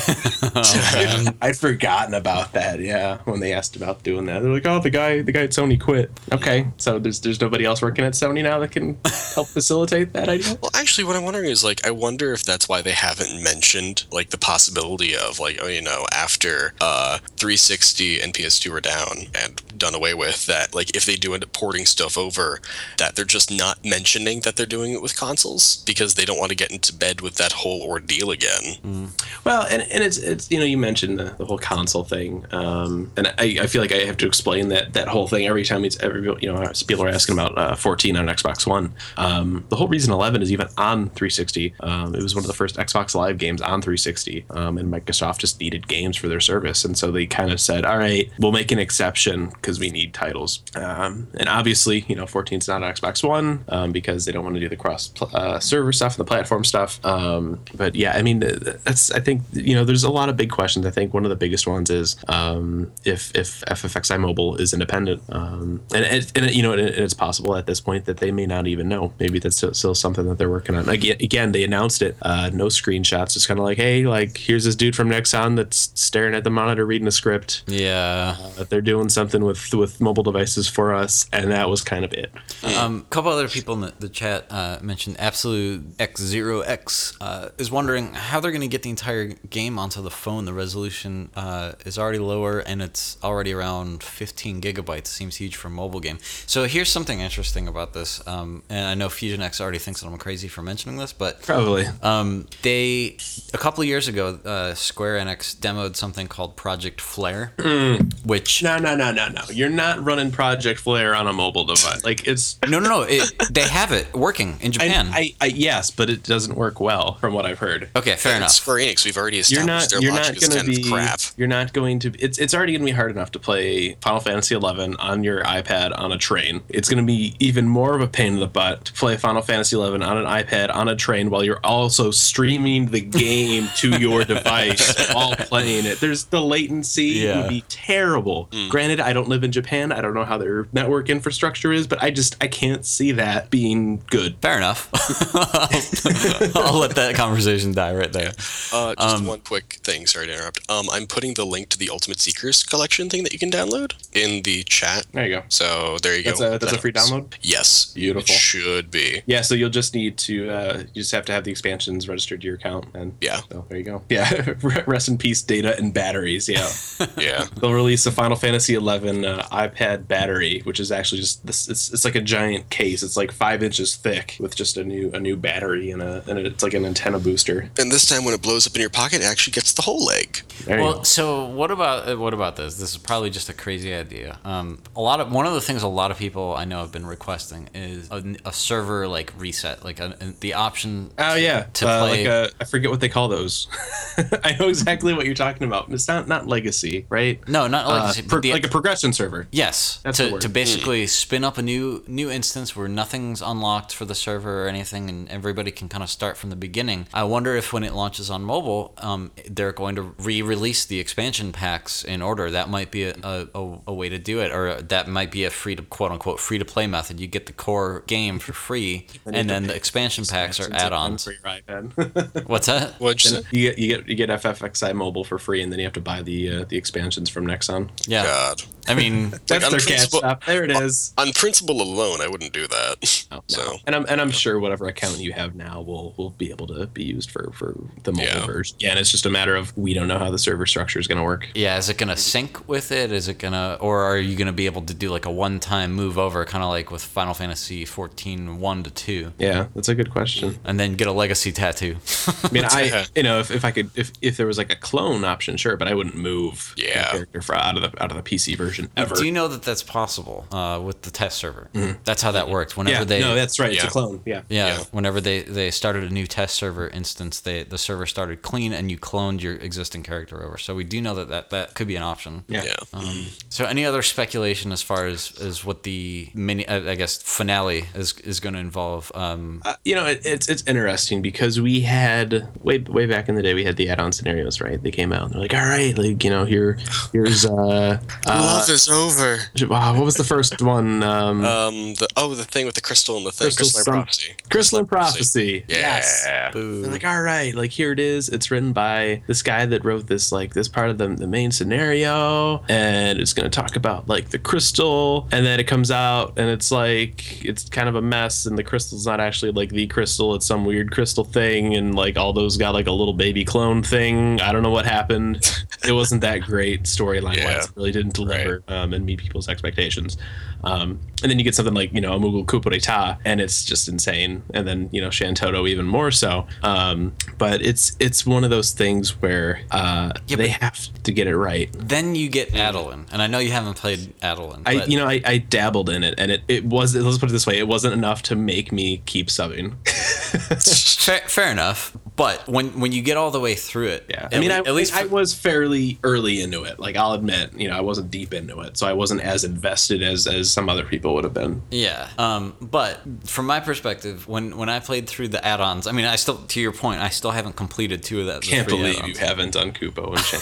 I'd forgotten about that. Yeah, when they asked about doing that, they're like, "Oh, the guy, the guy at Sony quit." Okay, so there's there's nobody else working at Sony now that can help facilitate that idea. Well, actually, what I'm wondering is like, I wonder if that's why they haven't mentioned like the possibility of like, oh, you know, after uh, 360 and PS2 were down and done away with, that like if they do end up porting stuff over, that they're just not mentioning that they're doing it with consoles because they don't want to get into bed with that whole ordeal again. Well, and, and it's it's you know you mentioned the, the whole console thing, um, and I, I feel like I have to explain that that whole thing every time it's every you know people are asking about uh, 14 on Xbox One. Um, the whole reason 11 is even on 360. Um, it was one of the first Xbox Live games on 360, um, and Microsoft just needed games for their service, and so they kind of said, "All right, we'll make an exception because we need titles." Um, and obviously, you know, 14 is not on Xbox One um, because they don't want to do the cross uh, server stuff and the platform stuff. Um, but yeah, I mean, that's I think you know, there's a lot of big questions. I think one of the biggest ones is um, if if FFXI Mobile is independent, um, and, it, and you know, and it's possible at this point that they may not even know. Maybe that's still, still something that they're working on. Again, again, they announced it. Uh, no screenshots. It's kind of like, hey, like here's this dude from Nexon that's staring at the monitor reading a script. yeah. That they're doing something with with mobile devices for us, and that was kind of it. Um, a couple other people in the, the chat uh, mentioned Absolute X Zero X uh, is wondering how they're going to get the entire game onto the phone. The resolution uh, is already lower and it's already around 15 gigabytes. Seems huge for a mobile game. So here's something interesting about this. Um, and I know Fusion X already thinks that I'm crazy for mentioning this, but Probably. um, they a couple of years ago, uh, Square Enix demoed something called Project Flare, which No, no, no, no, no. You're not running Project Flare on a mobile device. Like it's. no, no, no. It, they have it working in Japan. I, Mm. I, I yes, but it doesn't work well from what I've heard. okay, fair And enough. Square Enix, we've already You're established not. their You're logic not going to kind be. of crap. You're not going to. It's. It's already going to be hard enough to play Final Fantasy XI on your iPad on a train. It's going to be even more of a pain in the butt to play Final Fantasy XI on an iPad on a train while you're also streaming the game to your device while playing it. There's the latency Yeah. would be terrible. Hmm. Granted, I don't live in Japan. I don't know how their network infrastructure is, but I just I can't see that being good. Fair enough. I'll let that conversation die right there. Uh, just Um, one quick thing. Sorry to interrupt. Um, I'm putting the link to the Ultimate Seekers collection thing that you can download in the chat. There you go. So there you That's go. a that's a free That- download. Yes. Beautiful. It should be. Yeah, so you'll just need to uh, you just have to have the expansions registered to your account, and Yeah. so there you go. Yeah, rest in peace, data and batteries. Yeah, Yeah. they'll release a Final Fantasy XI uh, iPad battery, which is actually just this. It's, it's like a giant case. It's like five inches thick with just a new a new battery and a and it's like an antenna booster. and this time when it blows up in your pocket, it actually gets the whole leg. There Well, so what about uh, what about this? This is probably just a crazy idea. Um, a lot of one of the things a lot of people I know have been requesting is a, a server like reset, like a, a- the option. Oh yeah, to uh, play- like a, I forget what they call those. I know exactly what you're talking about. It's not not legacy, right? No, not Uh, like pro- the, like a progression server. Yes, That's to, to basically spin up a new new instance where nothing's unlocked for the server or anything, and everybody can kind of start from the beginning. I wonder if when it launches on mobile, um, they're going to re-release the expansion packs in order. That might be a, a, a, a way to do it, or that might be a free to quote unquote free to play method. You get the core game for free, and then the expansion packs are add-ons. for your iPad. What's that? What'd you Then say? you get you get you get FFXI mobile for free, and then you have to buy the uh, the expansions from Nexon. Yeah, God. I mean, That's on their catch principle- stop. There it is. On principle alone, I wouldn't do that. Oh, no. So and I'm and I'm sure whatever account you have now will will be able to be used for for the mobile Yeah. version. Yeah, and it's just a matter of we don't know how the server structure is going to work. Yeah, is it gonna sync with it? Is it gonna, or are you gonna be able to do like a one-time move over, kind of like with Final Fantasy 14 one to two, Yeah, that's a good question. and then get a legacy tattoo? I mean, I you know if, if I could if if there was like a clone option, sure, but I wouldn't move Yeah. character for out of the out of the PC version ever. Do you know that that's possible uh, with the test server? Mm-hmm. that's how that worked. Whenever yeah, they no, that's right. It's a clone. Yeah. Yeah, Yeah. whenever they they started a new test server instance, they the server started clean and you cloned your existing character over. So we do know that that, that could be an option. Yeah. Yeah. Um, so any other speculation as far as, as what the mini I I guess finale is is going to involve? Um, Uh, you know, it, it's it's interesting because we had way way back in the day we had the add-on scenarios, right? They came out and they're like, all right, like you know, here here's uh, uh Love is over. wow, what was the first one? Um, Um, the oh, the thing with the crystal and the thing, Crystal crystal, some- prophecy. Crystalline Prophecy. Yeah. Yes. boo. They're like, all right, like here it is. It's written by this guy that wrote this, like this part of the, the main scenario, and it's gonna talk about like the crystal, and then it comes out and it's like it's kind of a mess, and the crystal's not actually like the crystal, it's some weird crystal thing, and like all those got like a little baby clone thing. I don't know what happened. it wasn't that great storyline Yeah. wise. It really didn't deliver um, and meet people's expectations. Um, and then you get something like you know a Moogle Kupo d'Etat, and it's just insane. And then you know Shantotto even more so. Um, but it's it's one of those things where uh, Yeah, they have to get it right. then you get Adoulin, and I know you haven't played Adoulin. I you know I, I dabbled in it, and it it was let's put it this way, it wasn't enough to make me keep subbing. fair, fair enough. But when when you get all the way through it, Yeah, I mean, le- I, at least I was fairly early into it. Like I'll admit, you know, I wasn't deep into it, so I wasn't as invested as as some other people would have been. Yeah. Um, but from my perspective, when when I played through the add-ons, I mean, I still, to your point, I still haven't completed two of that. the Can't believe you add-ons. haven't done Kupo and Shan.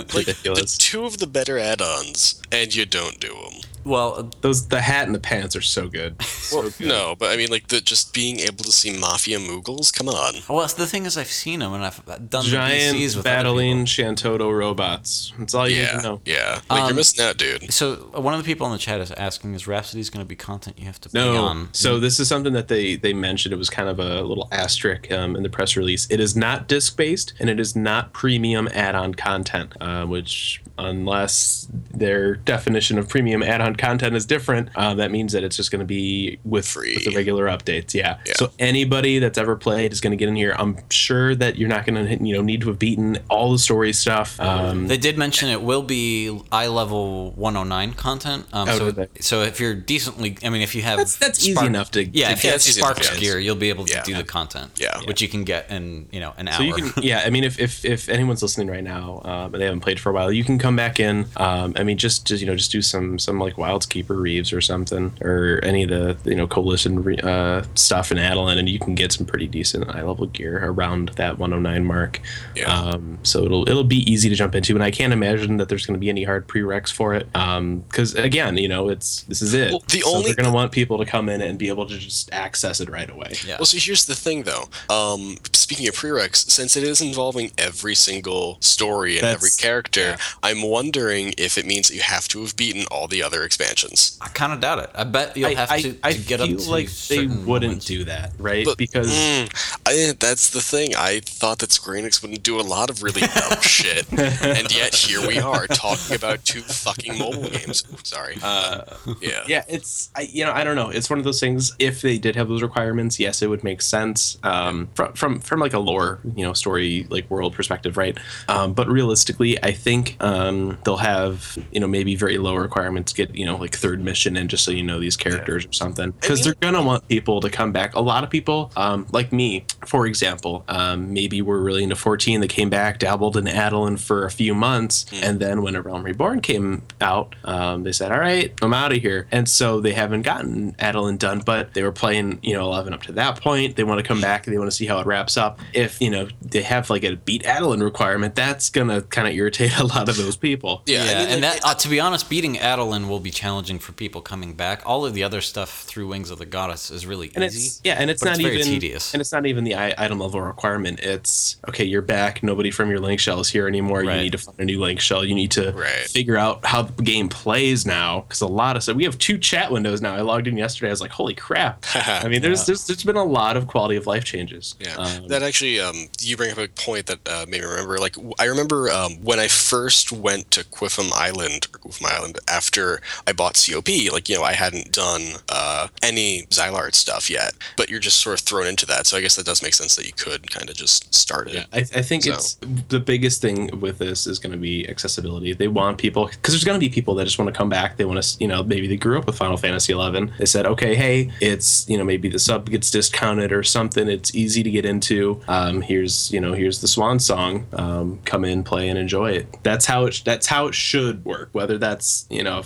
Like Ridiculous. the two of the better add-ons, and you don't do them. Well, Those the hat and the pants are so good. So Well, good. no, but I mean, like the just being able to see Mafia Moogles. Come on. well, the thing is, I've seen them and I've done the Giant DCs with battling Shantotto robots. That's all you need Yeah, to know. yeah. Like Um, you're missing out, dude. So uh, one of the people in the chat is asking, is Rhapsody's going to be content you have to pay No. on? So this is something that they they mentioned. It was kind of a little asterisk um, in the press release. It is not disc based and it is not premium add-on content. Uh, which, unless their definition of premium add-on content is different, uh, that means that it's just going to be with, Free. with the regular updates. Yeah. Yeah. So anybody that's ever played is going to get in here. I'm sure that you're not going to you know need to have beaten all the story stuff. Um, They did mention it will be item level 109 content. Um, Oh, so, so if you're decently, I mean, if you have That's- that's easy enough to- yeah, to if you have It's easy enough Sparks gear, you'll be able to Yeah. do the content. Yeah. which you can get in you know an hour. So you can, yeah. I mean, if if, if anyone's listening right now um, and they haven't played for a while, you can come back in. Um, I mean, just, just you know, just do some some like Wildskeeper Reives or something, or any of the you know Coalition uh, stuff in Adoulin, and you can get some pretty decent item level gear around that 109 mark. Yeah. Um, so it'll it'll be easy to jump into, and I can't imagine that there's going to be any hard prereqs for it. Because again, you know, it's this is it. Well, the So only- they're going to want people to come in and be able to just access it right away. yeah. Well, so here's the thing, though. Um, speaking of prereqs, since it is involving every single story and every That's- character, I'm wondering if it means that you have to have beaten all the other expansions. I kind of doubt it. I bet you'll I, have I, to, I to get feel up to like they wouldn't moments. do that, right? But because mm, I, that's the thing. I thought that Square Enix wouldn't do a lot of really dumb shit, and yet here we are talking about two fucking mobile games. Ooh, sorry. Uh, yeah. yeah, it's I, you know I don't know. It's one of those things. If they did have those requirements, yes, it would make sense um, from from from like a lore, you know, story like world perspective, right? Um, but realistically, I think um, they'll have you know maybe very low requirements. Get you know like third mission and just so you know these characters or something because mean- they're gonna want people to come back. A lot of people, um, like me, for example, um, maybe we're really into 14. They came back, dabbled in Adoulin for a few months, and then when A Realm Reborn came out, um, they said, "All right, I'm out of here." And so they haven't gotten Adoulin done, but they were playing, you know, 11 up to that point. They want to come back. And they want to see how it wraps up. If you know they have like a beat Adoulin requirement, that's gonna kind of irritate a lot of those people. Yeah, Yeah, I mean, and that uh, to be honest, beating Adoulin will be challenging for people coming back. All of the other stuff through Wings of the Goddess is really and easy. it's yeah, and it's not it's very even tedious. and it's not even the item level requirement. It's okay, you're back. Nobody from your link shell is here anymore. Right. You need to find a new link shell. You need to Right. figure out how the game plays now because a lot of stuff. We have two chat windows now. I logged in yesterday. I was like, holy crap! I mean, there's there's, there's been a lot of quality of life changes. Yeah, Um, that actually, um, you bring up a point that uh, made me remember. Like, I remember um, when I first went to Qufim Island, or Qufim Island, after I bought COP. Like, you know, I hadn't done uh, any Zilart stuff yet, but you're just sort of thrown into that. So I guess that does make sense that you could kind of just start it. Yeah, I, I think So- it's the biggest thing with this is going to be accessibility. They want people because there's going to be people that just want to come back. They want to, you know, maybe they grew up with Final Fantasy 11. They said, okay, hey, it's you know maybe the sub gets discounted or something. It's easy to get into. Um, here's you know here's the Swan Song. Um, come in, play, and enjoy it. That's how it. That's how it should work. Whether that's you know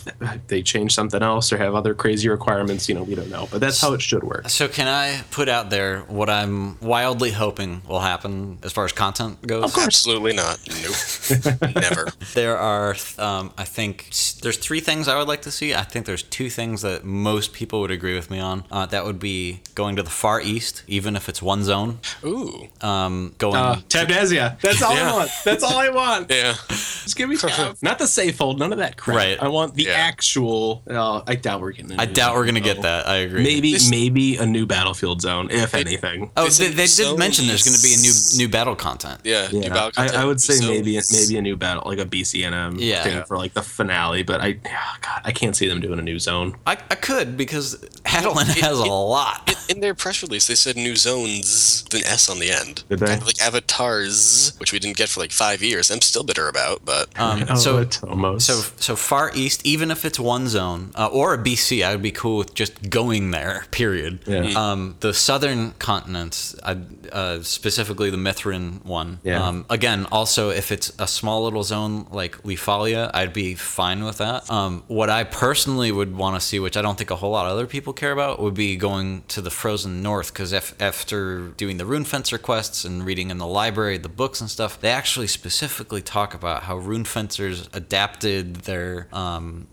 they change something else or have other crazy requirements, you know, we don't know. But that's how it should work. So can I put out there what I'm wildly hoping will happen as far as content goes? Absolutely not. Nope. Never. There are, um, I think, there's three things I would like to see. I think there's two things that most people would agree with me on. Uh, that would be going to the Far East, even if it's one zone. Ooh. Um, going. Uh, Tavnazia. That's all Yeah. I want. That's all I want. Yeah. Just give me Tab. Not the safe hold. None of that crap. Right. I want the Yeah. actual. Oh, I doubt we're getting. a I new doubt we're gonna get that. I agree. Maybe This- maybe a new battlefield zone, if anything. Oh, They they, said did zones- mention there's going to be a new new battle content. Yeah. new Yeah, battle I, I would say maybe zones. maybe a new battle, like a BCNM Yeah. thing Yeah. for like the finale. But I, yeah, God, I can't see them doing a new zone. I, I could because Adoulin has a lot. In their press release, they said new zones, with an S on the end. Did they? Kind of like avatars, which we didn't get for like five years. I'm still bitter about, but Um, Oh, so almost. So so far east, even if it's one zone uh, or a BC, I would be cool with just going there. Period. Yeah. Mm. Um, the southern continents, I, uh, specifically the Mithran one. Yeah. Um, again, also if it's a small little zone like Lefalia, I'd be fine with that. Um, what I personally would want to see, which I don't think a whole lot of other people care about, would be going to the frozen north because if, after doing the Rune Fencer quests and reading in the library the books and stuff, they actually specifically talk about how Rune Fencers adapted their um,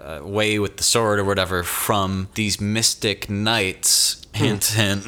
uh, way with the sword or whatever from these mystic knights. Hint, hint.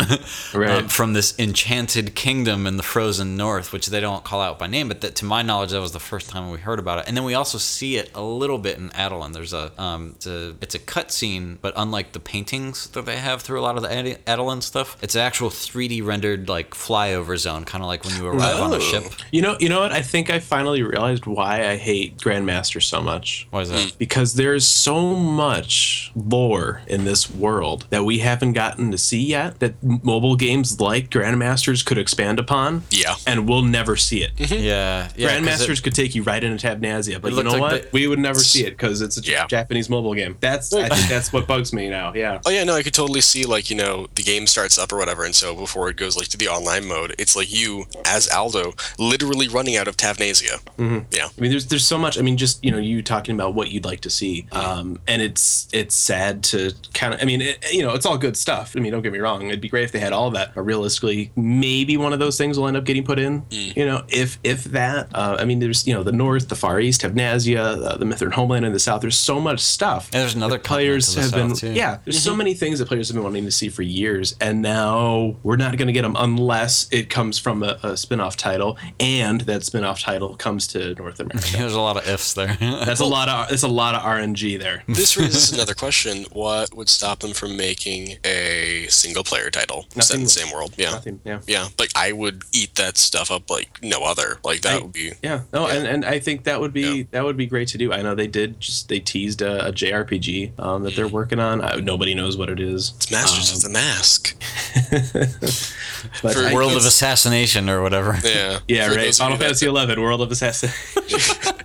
Right. um, from this enchanted kingdom in the frozen north, which they don't call out by name, but that to my knowledge, that was the first time we heard about it. And then we also see it a little bit in Adoulin. There's a um, it's a it's a cutscene, but unlike the paintings that they have through a lot of the Ade- Adoulin stuff, it's an actual 3D rendered like flyover zone, kind of like when you arrive on a ship. you know, you know what? I think I finally realized why I hate Grandmaster so much. Why is that? because there's so much lore in this world that we haven't gotten to see yet that mobile games like Grandmasters could expand upon. Yeah. And we'll never see it. Yeah, yeah. 'cause Grandmasters it- could take you right into Tavnazia, but you know like what? the- we would never see it because it's a Yeah. Japanese mobile game. That's I think that's what bugs me now. Yeah. Oh yeah, no, I could totally see like you know the game starts up or whatever, and so before it goes like to the online mode, it's like you as Aldo literally running out of Tavnazia. Mm-hmm. Yeah, I mean, there's there's so much. I mean, just you know, you talking about what you'd like to see, um, and it's it's sad to kind of. I mean, it, you know, it's all good stuff. I mean, don't get me wrong. It'd be great if they had all of that, but realistically, maybe one of those things will end up getting put in. You know, if if that. Uh, I mean, there's you know the north, the far east, Tavnazia, uh, the Mithran homeland, and the south. There's so much stuff. And there's another players the have been. too. Yeah, there's so many things that players have been wanting to see for years, and now we're not going to get them unless it comes from a, a spin-off title, and that spin-off title comes to North America. There's a lot of ifs there. That's a lot of that's a lot of RNG there. this raises another question: What would stop them from making a single player title set in the same world? Yeah, Nothing. Yeah. yeah. Like I would eat that stuff up like no other. Like that I- would be. Yeah. No, and, and I think that would be Yeah. that would be great to do. I know they did just they teased a, a JRPG um, that they're working on. I, nobody knows what it is. It's Masters of the Mask. But For I- World of Assassination or whatever. Yeah. yeah, For right. Final Fantasy Eleven, World of Assassin.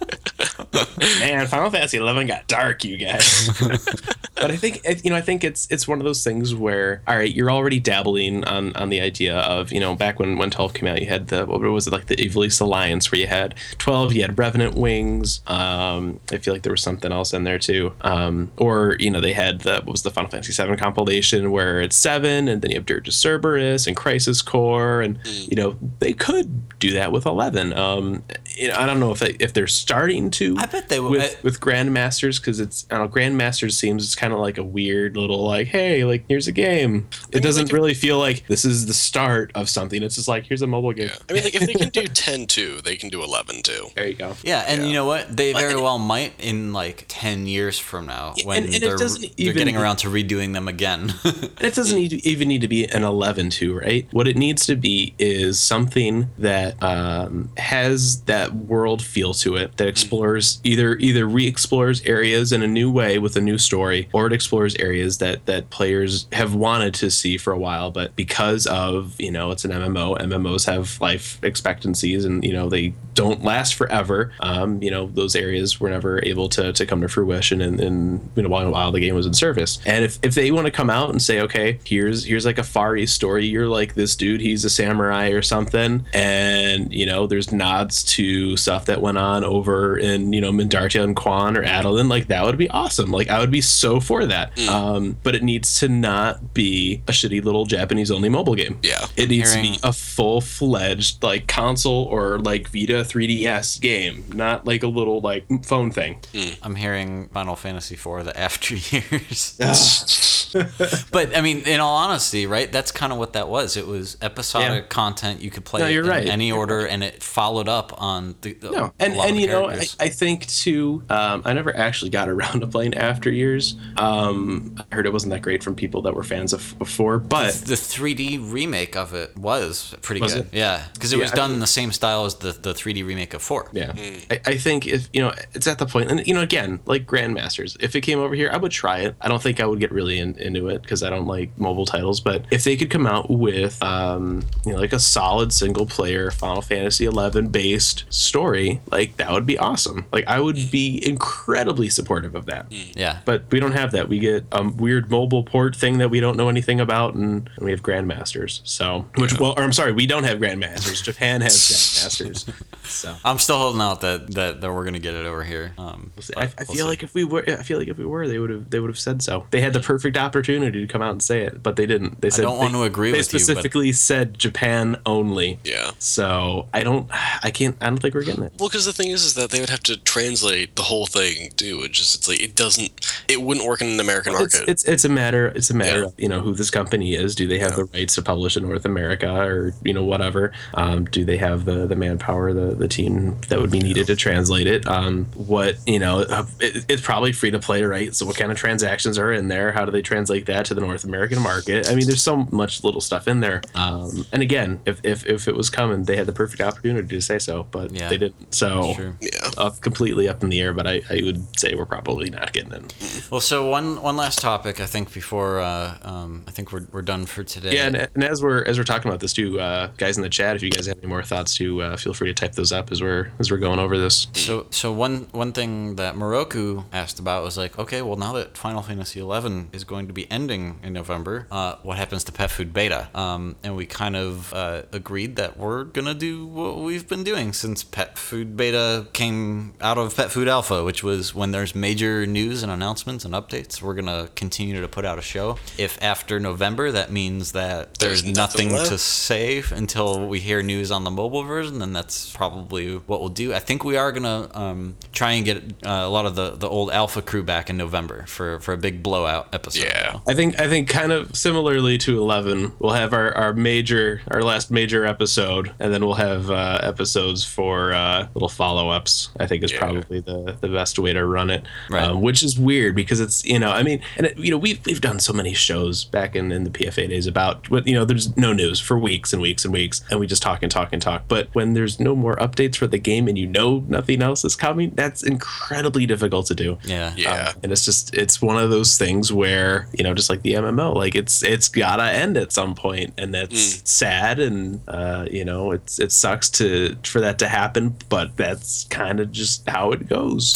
Man, Final Fantasy Eleven got dark, you guys. but I think you know, I think it's it's one of those things where, all right, you're already dabbling on on the idea of you know, back when when twelve came out, you had the what was it like the Ivalice Alliance, where you had twelve, you had Revenant Wings. Um, I feel like there was something else in there too. Um, or you know, they had the what was the Final Fantasy Seven compilation where it's seven, and then you have Dirge of Cerberus and Crisis Core, and you know, they could do that with eleven. Um, you know, I don't know if they, if they're starting to I bet they would. with with grandmasters because it's I don't know grandmasters seems it's kind of like a weird little like, hey, like here's a game. It mean, doesn't like, if- really feel like this is the start of something. It's just like here's a mobile game. Yeah. I mean, like if they can do 10 too, they can do 11 too. There you go. Yeah, and Yeah. you know what? They very well might in like ten years from now when and- and they're, doesn't they're even- getting around to redoing them again. And it doesn't need to, even need to be an 11 too, right? What it needs to be is something that um, has that world feel to it, that explores either either re-explores areas in a new way with a new story, or it explores areas that that players have wanted to see for a while, but because of you know it's an MMO, MMOs have life expectancies, and you know they don't last forever. Um, you know those areas were never able to, to come to fruition, and, and you know while, while the game was in service. And if, if they want to come out and say, okay, here's here's like a Far East story, you're like this dude, he's a samurai or something, and you know there's nods to stuff that went on over in you know Mindartia and Quon or Adoulin, like that would be awesome. Like I would be so for that. Mm. Um, but it needs to not be a shitty little Japanese only mobile game. Yeah. It needs to be a full fledged like console or like Vita 3DS game, not like a little like phone thing. Mm. I'm hearing Final Fantasy IV: The After Years. Ah. but I mean, in all honesty, right? That's kind of what that was. It was episodic Yeah. content you could play No, you're in right. any order, and it followed up on the. the No, and and the you know, I. I think too. Um, I never actually got around to playing After Years. Um, I heard it wasn't that great from people that were fans of before, but the 3D remake of it was pretty Was good. it? Yeah, because it Yeah, was done think- in the same style as the, the 3D remake of 4. Yeah, I, I think if you know, it's at the point, and you know, again, like Grandmasters. If it came over here, I would try it. I don't think I would get really in, into it because I don't like mobile titles. But if they could come out with, um, you know, like a solid single player Final Fantasy XI based story, like that would be awesome. Like I would be incredibly supportive of that. Yeah. But we don't have that. We get a weird mobile port thing that we don't know anything about, and, and we have Grandmasters. So, which well, or I'm sorry, we don't have Grandmasters. Japan has Grandmasters. So. I'm still holding out that, that, that we're going to get it over here. Um, I, but I we'll feel see. like if we were, I feel like if we were, they would have, they would have said so. They had the perfect opportunity to come out and say it, but they didn't. They said don't want they- to agree they with you, but- specifically said Japan only. Yeah. So I don't, I can't, I don't think we're getting it. Well, because the thing is, is that they would have to translate the whole thing too. It just, it's like it doesn't, it wouldn't work in an American It's, market. it's it's a matter it's a matter Yeah. of you know who this company is. Do they have the rights to publish in North America or you know whatever? Um, do they have the the manpower, the the team that would be needed to translate it? Um, what you know, it, it's probably free to play, right? So what kind of transactions are in there? How do they translate that to the North American market? I mean, there's so much little stuff in there. Um, and again, if, if if it was coming, they had the perfect opportunity to say so, but Yeah. they didn't. So True. yeah. up completely up in the air. But I, I would say we're probably not getting it. Well, so one one last topic, I think, before uh, um, I think we're, we're done for today. Yeah, and, and as we're as we're talking about this too, uh, guys in the chat, if you guys have any more thoughts, too, uh, feel free to type those up as we're as we're going over this. So, so one one thing that Moroku asked about was like, okay, well now that Final Fantasy XI is going to be ending in November, uh, what happens to Pet Food Beta? Um, and we kind of uh, agreed that we're gonna do what we've been doing since Pet Food Beta came out of Pet Food Alpha, which was when there's major news and announcements and updates, we're gonna continue to put out a show. If after November that means that there's, There's nothing, nothing to left. save until we hear news on the mobile version, then that's probably what we'll do. I think we are gonna um, try and get uh, a lot of the, the old Alpha crew back in November for, for a big blowout episode. Yeah. I think I think kind of similarly to eleven, we'll have our, our major our last major episode, and then we'll have uh, episodes for uh, little follow ups. I think is Yeah. probably the, the best way to run it. Right. Um, which is weird because it's you know I mean and it, you know we've we've done so many shows back in, in the PFA days about what you know there's no news for weeks and weeks and weeks and we just talk and talk and talk. But when there's no more updates for the game and you know nothing else is coming, that's incredibly difficult to do. Yeah. Yeah. Um, and it's just it's one of those things where you know just like the MMO, like it's it's gotta end at some point, and that's sad, and uh, you know it's it sucks to for that to happen, but that's kind of just how it goes.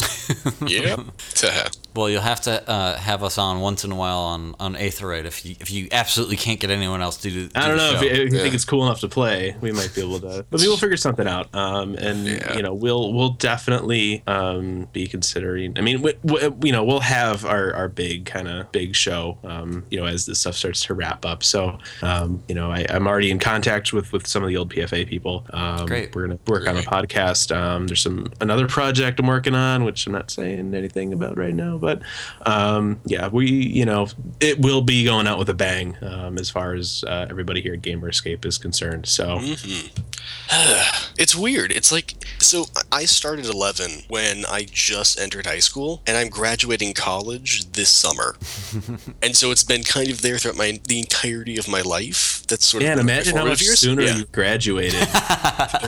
yeah. Well, you'll have to uh, have us on once in a while on on Aetheryte if you if you absolutely can't get anyone else to do. do I don't the know if you, if you Yeah. think it's cool enough to play. We might be able to, but we will figure something out. Um, and Yeah. you know, we'll we'll definitely um be considering. I mean, we, we, you know, we'll have our our big kind of big show. Um, you know, as this stuff starts to wrap up. So, um, you know, I, I'm already in contact with with some of the old PFA people. Um, Great. We're gonna work on a podcast. Um, there's some another project I'm working on, which I'm not saying anything about right now, but um, yeah, we you know it will be going out with a bang um, as far as uh, everybody here at Gamer Escape is concerned. So It's weird. It's like so I started 11 when I just entered high school and I'm graduating college this summer. and so it's been kind of there throughout my the entirety of my life. That's sort yeah, of and one of my imagine how much years. sooner Yeah. you graduated.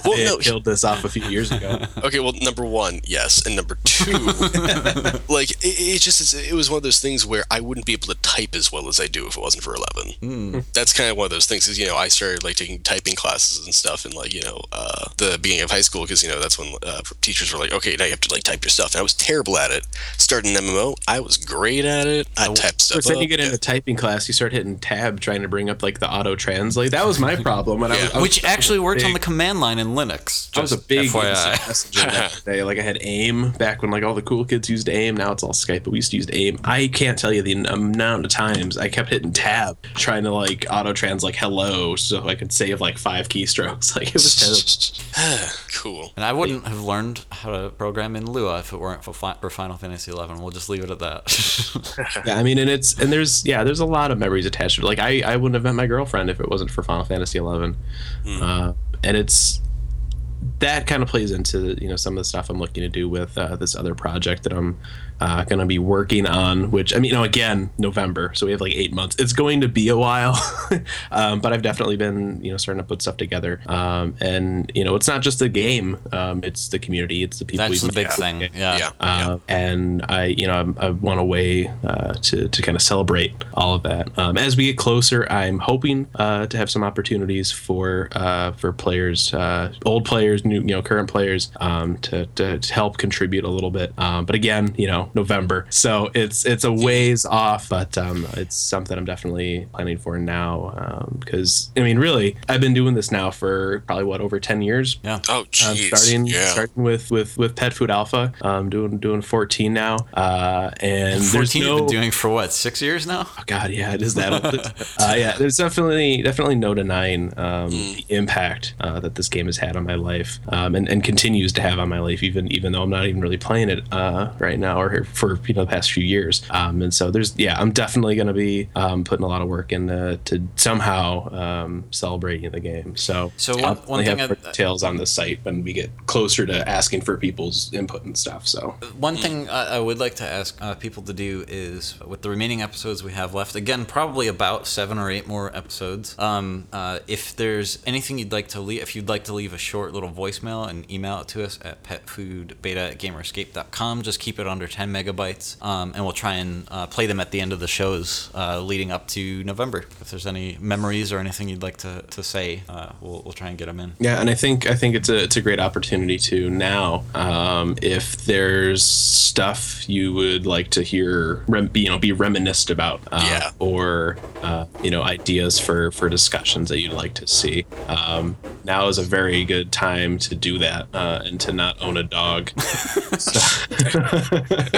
Well, they no, killed this off a few years ago. Okay, well, number one, yes, and number two, like it, it just is, it was one of those things where I wouldn't be able to type as well as I do if it wasn't for eleven. That's kind of one of those things. Is you know I started like taking typing classes and stuff, in like you know uh, the beginning of high school because you know that's when uh, teachers were like, okay, now you have to like type your stuff, and I was terrible at it. Starting an MMO, I was great at it. I typed stuff. First, then up, you get yeah. into typing class, you start hitting tab trying to bring up like the auto translate. That was my problem. When I, was, I was Which actually works on the command line in Linux. I was a big FYI. messenger back in the day. Like I had AIM back when like all the cool kids used AIM. Now it's all Skype, but we used to use AIM. I can't tell you the amount of times I kept hitting tab trying to like auto trans like hello so I could save like five keystrokes. Like it was terrible. cool. And I wouldn't have learned how to program in Lua if it weren't for, fi- for Final Fantasy XI. We'll just leave it at that. Yeah, I mean, and it's and there's yeah, there's a lot of memories attached to it. Like I I wouldn't have met my girlfriend if it wasn't for Final Fantasy XI, uh, and it's that kind of plays into you know some of the stuff I'm looking to do with uh, this other project that I'm uh, going to be working on. Which I mean, you know, again, November, so we have like eight months. It's going to be a while, um, but I've definitely been you know starting to put stuff together. Um, and you know, it's not just the game; um, it's the community, it's the people. That's the big met. thing. Yeah. Yeah. Uh, and I, you know, I'm, I want a way uh, to to kind of celebrate all of that. Um, as we get closer, I'm hoping uh, to have some opportunities for uh, for players, uh, old players, new, you know, current players, um, to, to to help contribute a little bit. Um, but again, you know, November, so it's it's a ways off, but um, it's something I'm definitely planning for now. Because I mean, really, I've been doing this now for probably what over ten years. Yeah. Oh, Um, jeez. starting yeah. starting with with with Pet Food Alpha, um, doing doing 14 now, uh, and 14 no. you've been doing for what, six years now? Oh God, yeah, it is that. old. uh, yeah, there's definitely definitely no denying um, the impact uh, that this game has had on my life, um, and, and continues to have on my life, even even though I'm not even really playing it uh, right now or for you know the past few years. Um, and so there's yeah, I'm definitely going to be um, putting a lot of work into to somehow um, celebrating the game. So So I'll one- one thing have I- details on the site when we get closer to asking for people's input and stuff. So One thing I, would like to ask uh, people to do is, with the remaining episodes we have left, again, probably about seven or eight more episodes. Um, uh, if there's anything you'd like to leave, if you'd like to leave a short little voicemail and email it to us at petfoodbeta at gamerescape.com, just keep it under 10 megabytes, um, and we'll try and uh, play them at the end of the shows uh, leading up to November. If there's any memories or anything you'd like to, to say, uh, we'll, we'll try and get them in. Yeah, and I think I think it's a it's a great opportunity to now. Um, if there's stuff you would like to hear, rem, you know, be reminisced about, uh, Yeah. or uh, you know, ideas for for discussions that you'd like to see. Um, now is a very good time to do that uh, and to not own a dog. I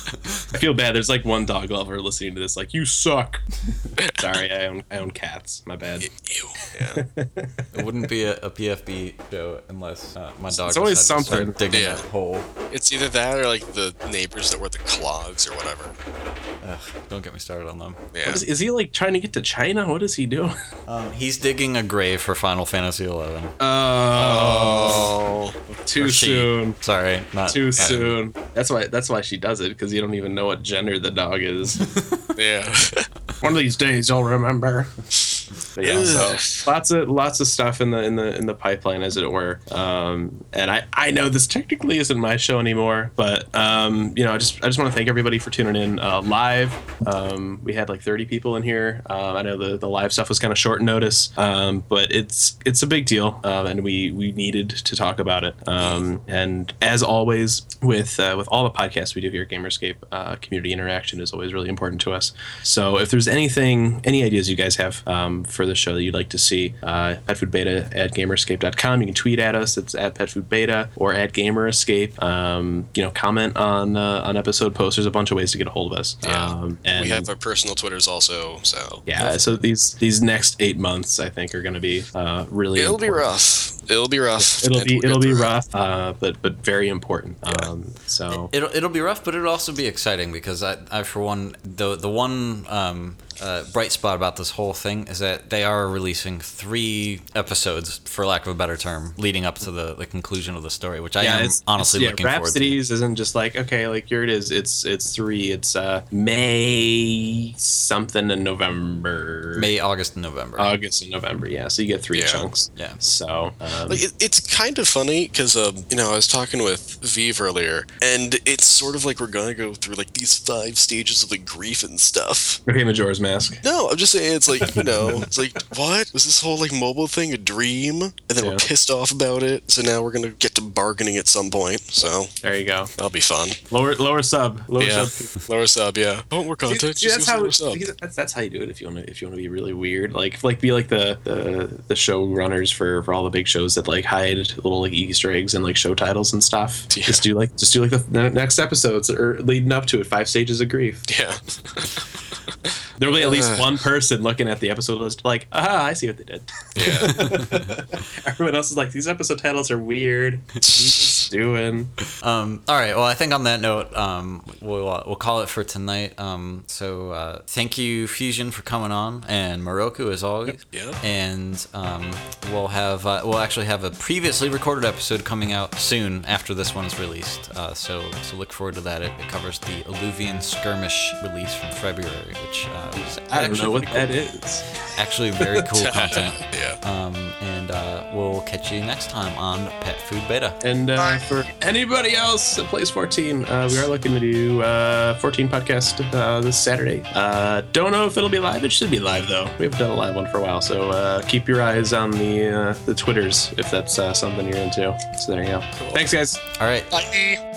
feel bad. There's like one dog lover listening to this, like you suck. Sorry, I own I own cats. My bad. Ew. Yeah. It wouldn't be a, a PFB show unless uh, my dog It's always decided to something. digging Yeah. that hole. It's either that or like the neighbors that were the clogs or whatever. Ugh, don't get me started on them. Yeah. Is, is he like trying to get to China? What is he doing? Um, he's digging a grave for Final Fantasy XI. Oh, too Or she. soon. Sorry, not Too soon. That's why. That's why she does it because you don't even know what gender the dog is. Yeah. One of these days you'll remember. But yeah, so lots of lots of stuff in the in the in the pipeline, as it were. Um, and I I know this technically isn't my show anymore, but um, you know, I just I just want to thank everybody for tuning in uh, live. Um, we had like 30 people in here. Um, I know the the live stuff was kind of short notice, um, but it's it's a big deal, um, and we we needed to talk about it. Um, and as always, with uh, with all the podcasts we do here at Gamer Escape, uh, community interaction is always really important to us. So if there's anything, any ideas you guys have um, for the show that you'd like to see, uh, petfoodbeta at gamerescape.com. You can tweet at us. It's at petfoodbeta or at gamerescape. Um, you know, comment on uh, on episode posts. There's a bunch of ways to get a hold of us. Yeah. Um, and we have our personal Twitters also, so yeah, so these these next eight months, I think, are going to be uh, really. it'll be rough. It'll be rough. It'll be it'll be rough, uh, but but very important. Um, so It'll, it'll be rough, but it'll also be exciting because I, I for one, the the one um, uh, bright spot about this whole thing is that they are releasing three episodes, for lack of a better term, leading up to the, the conclusion of the story, which I am honestly yeah, looking forward to. Rhapsodies isn't just like okay, like here it is. It's it's three. It's uh May something in November. May, August, and November. August and November. Yeah, so you get three Yeah. chunks. Yeah. So um, Like it, it's kind of funny because um, you know I was talking with Vive earlier, and it's sort of like we're gonna go through like these five stages of like grief and stuff. okay, Majora's Mask. No, I'm just saying it's like you know it's like what was this whole like mobile thing a dream, and then Yeah. we're pissed off about it. So now we're gonna get to bargaining at some point. So There you go. that'll be fun. Lower lower sub. Lower Yeah, sub. lower sub. Yeah, oh, more See, content. see, just that's how lower sub. because that's that's how you do it if you want to if you want to be really weird like like be like the the the show runners for for all the big shows that like hide little like Easter eggs and like show titles and stuff. Yeah. Just do like just do like the, the next episodes or leading up to it five stages of grief. Yeah, There'll be at least one person looking at the episode list like aha I see what they did. yeah. Everyone else is like these episode titles are weird. What are you guys doing? Um, all right. Well, I think on that note, um, we'll uh, we'll call it for tonight. Um, so uh, thank you, Fusion, for coming on, and Moroku as always. Yeah. And um, we'll have uh, we'll actually have a previously recorded episode coming out soon after this one is released. Uh, so so look forward to that. It, it covers the Alluvion Skirmish release from February, which uh, was I don't know what pretty that is. Actually, very cool content. yeah. Um, and uh, we'll catch you next time on Pet Food Beta. And uh, for anybody else that plays 14, uh, we are looking to do uh, 14 podcast uh, this Saturday. Uh, don't know if it'll be live. It should be live though. We haven't done a live one for a while, so uh, keep your eyes on the uh, the Twitters if that's uh, something you're into. So there you go. Thanks, guys. All right. Bye.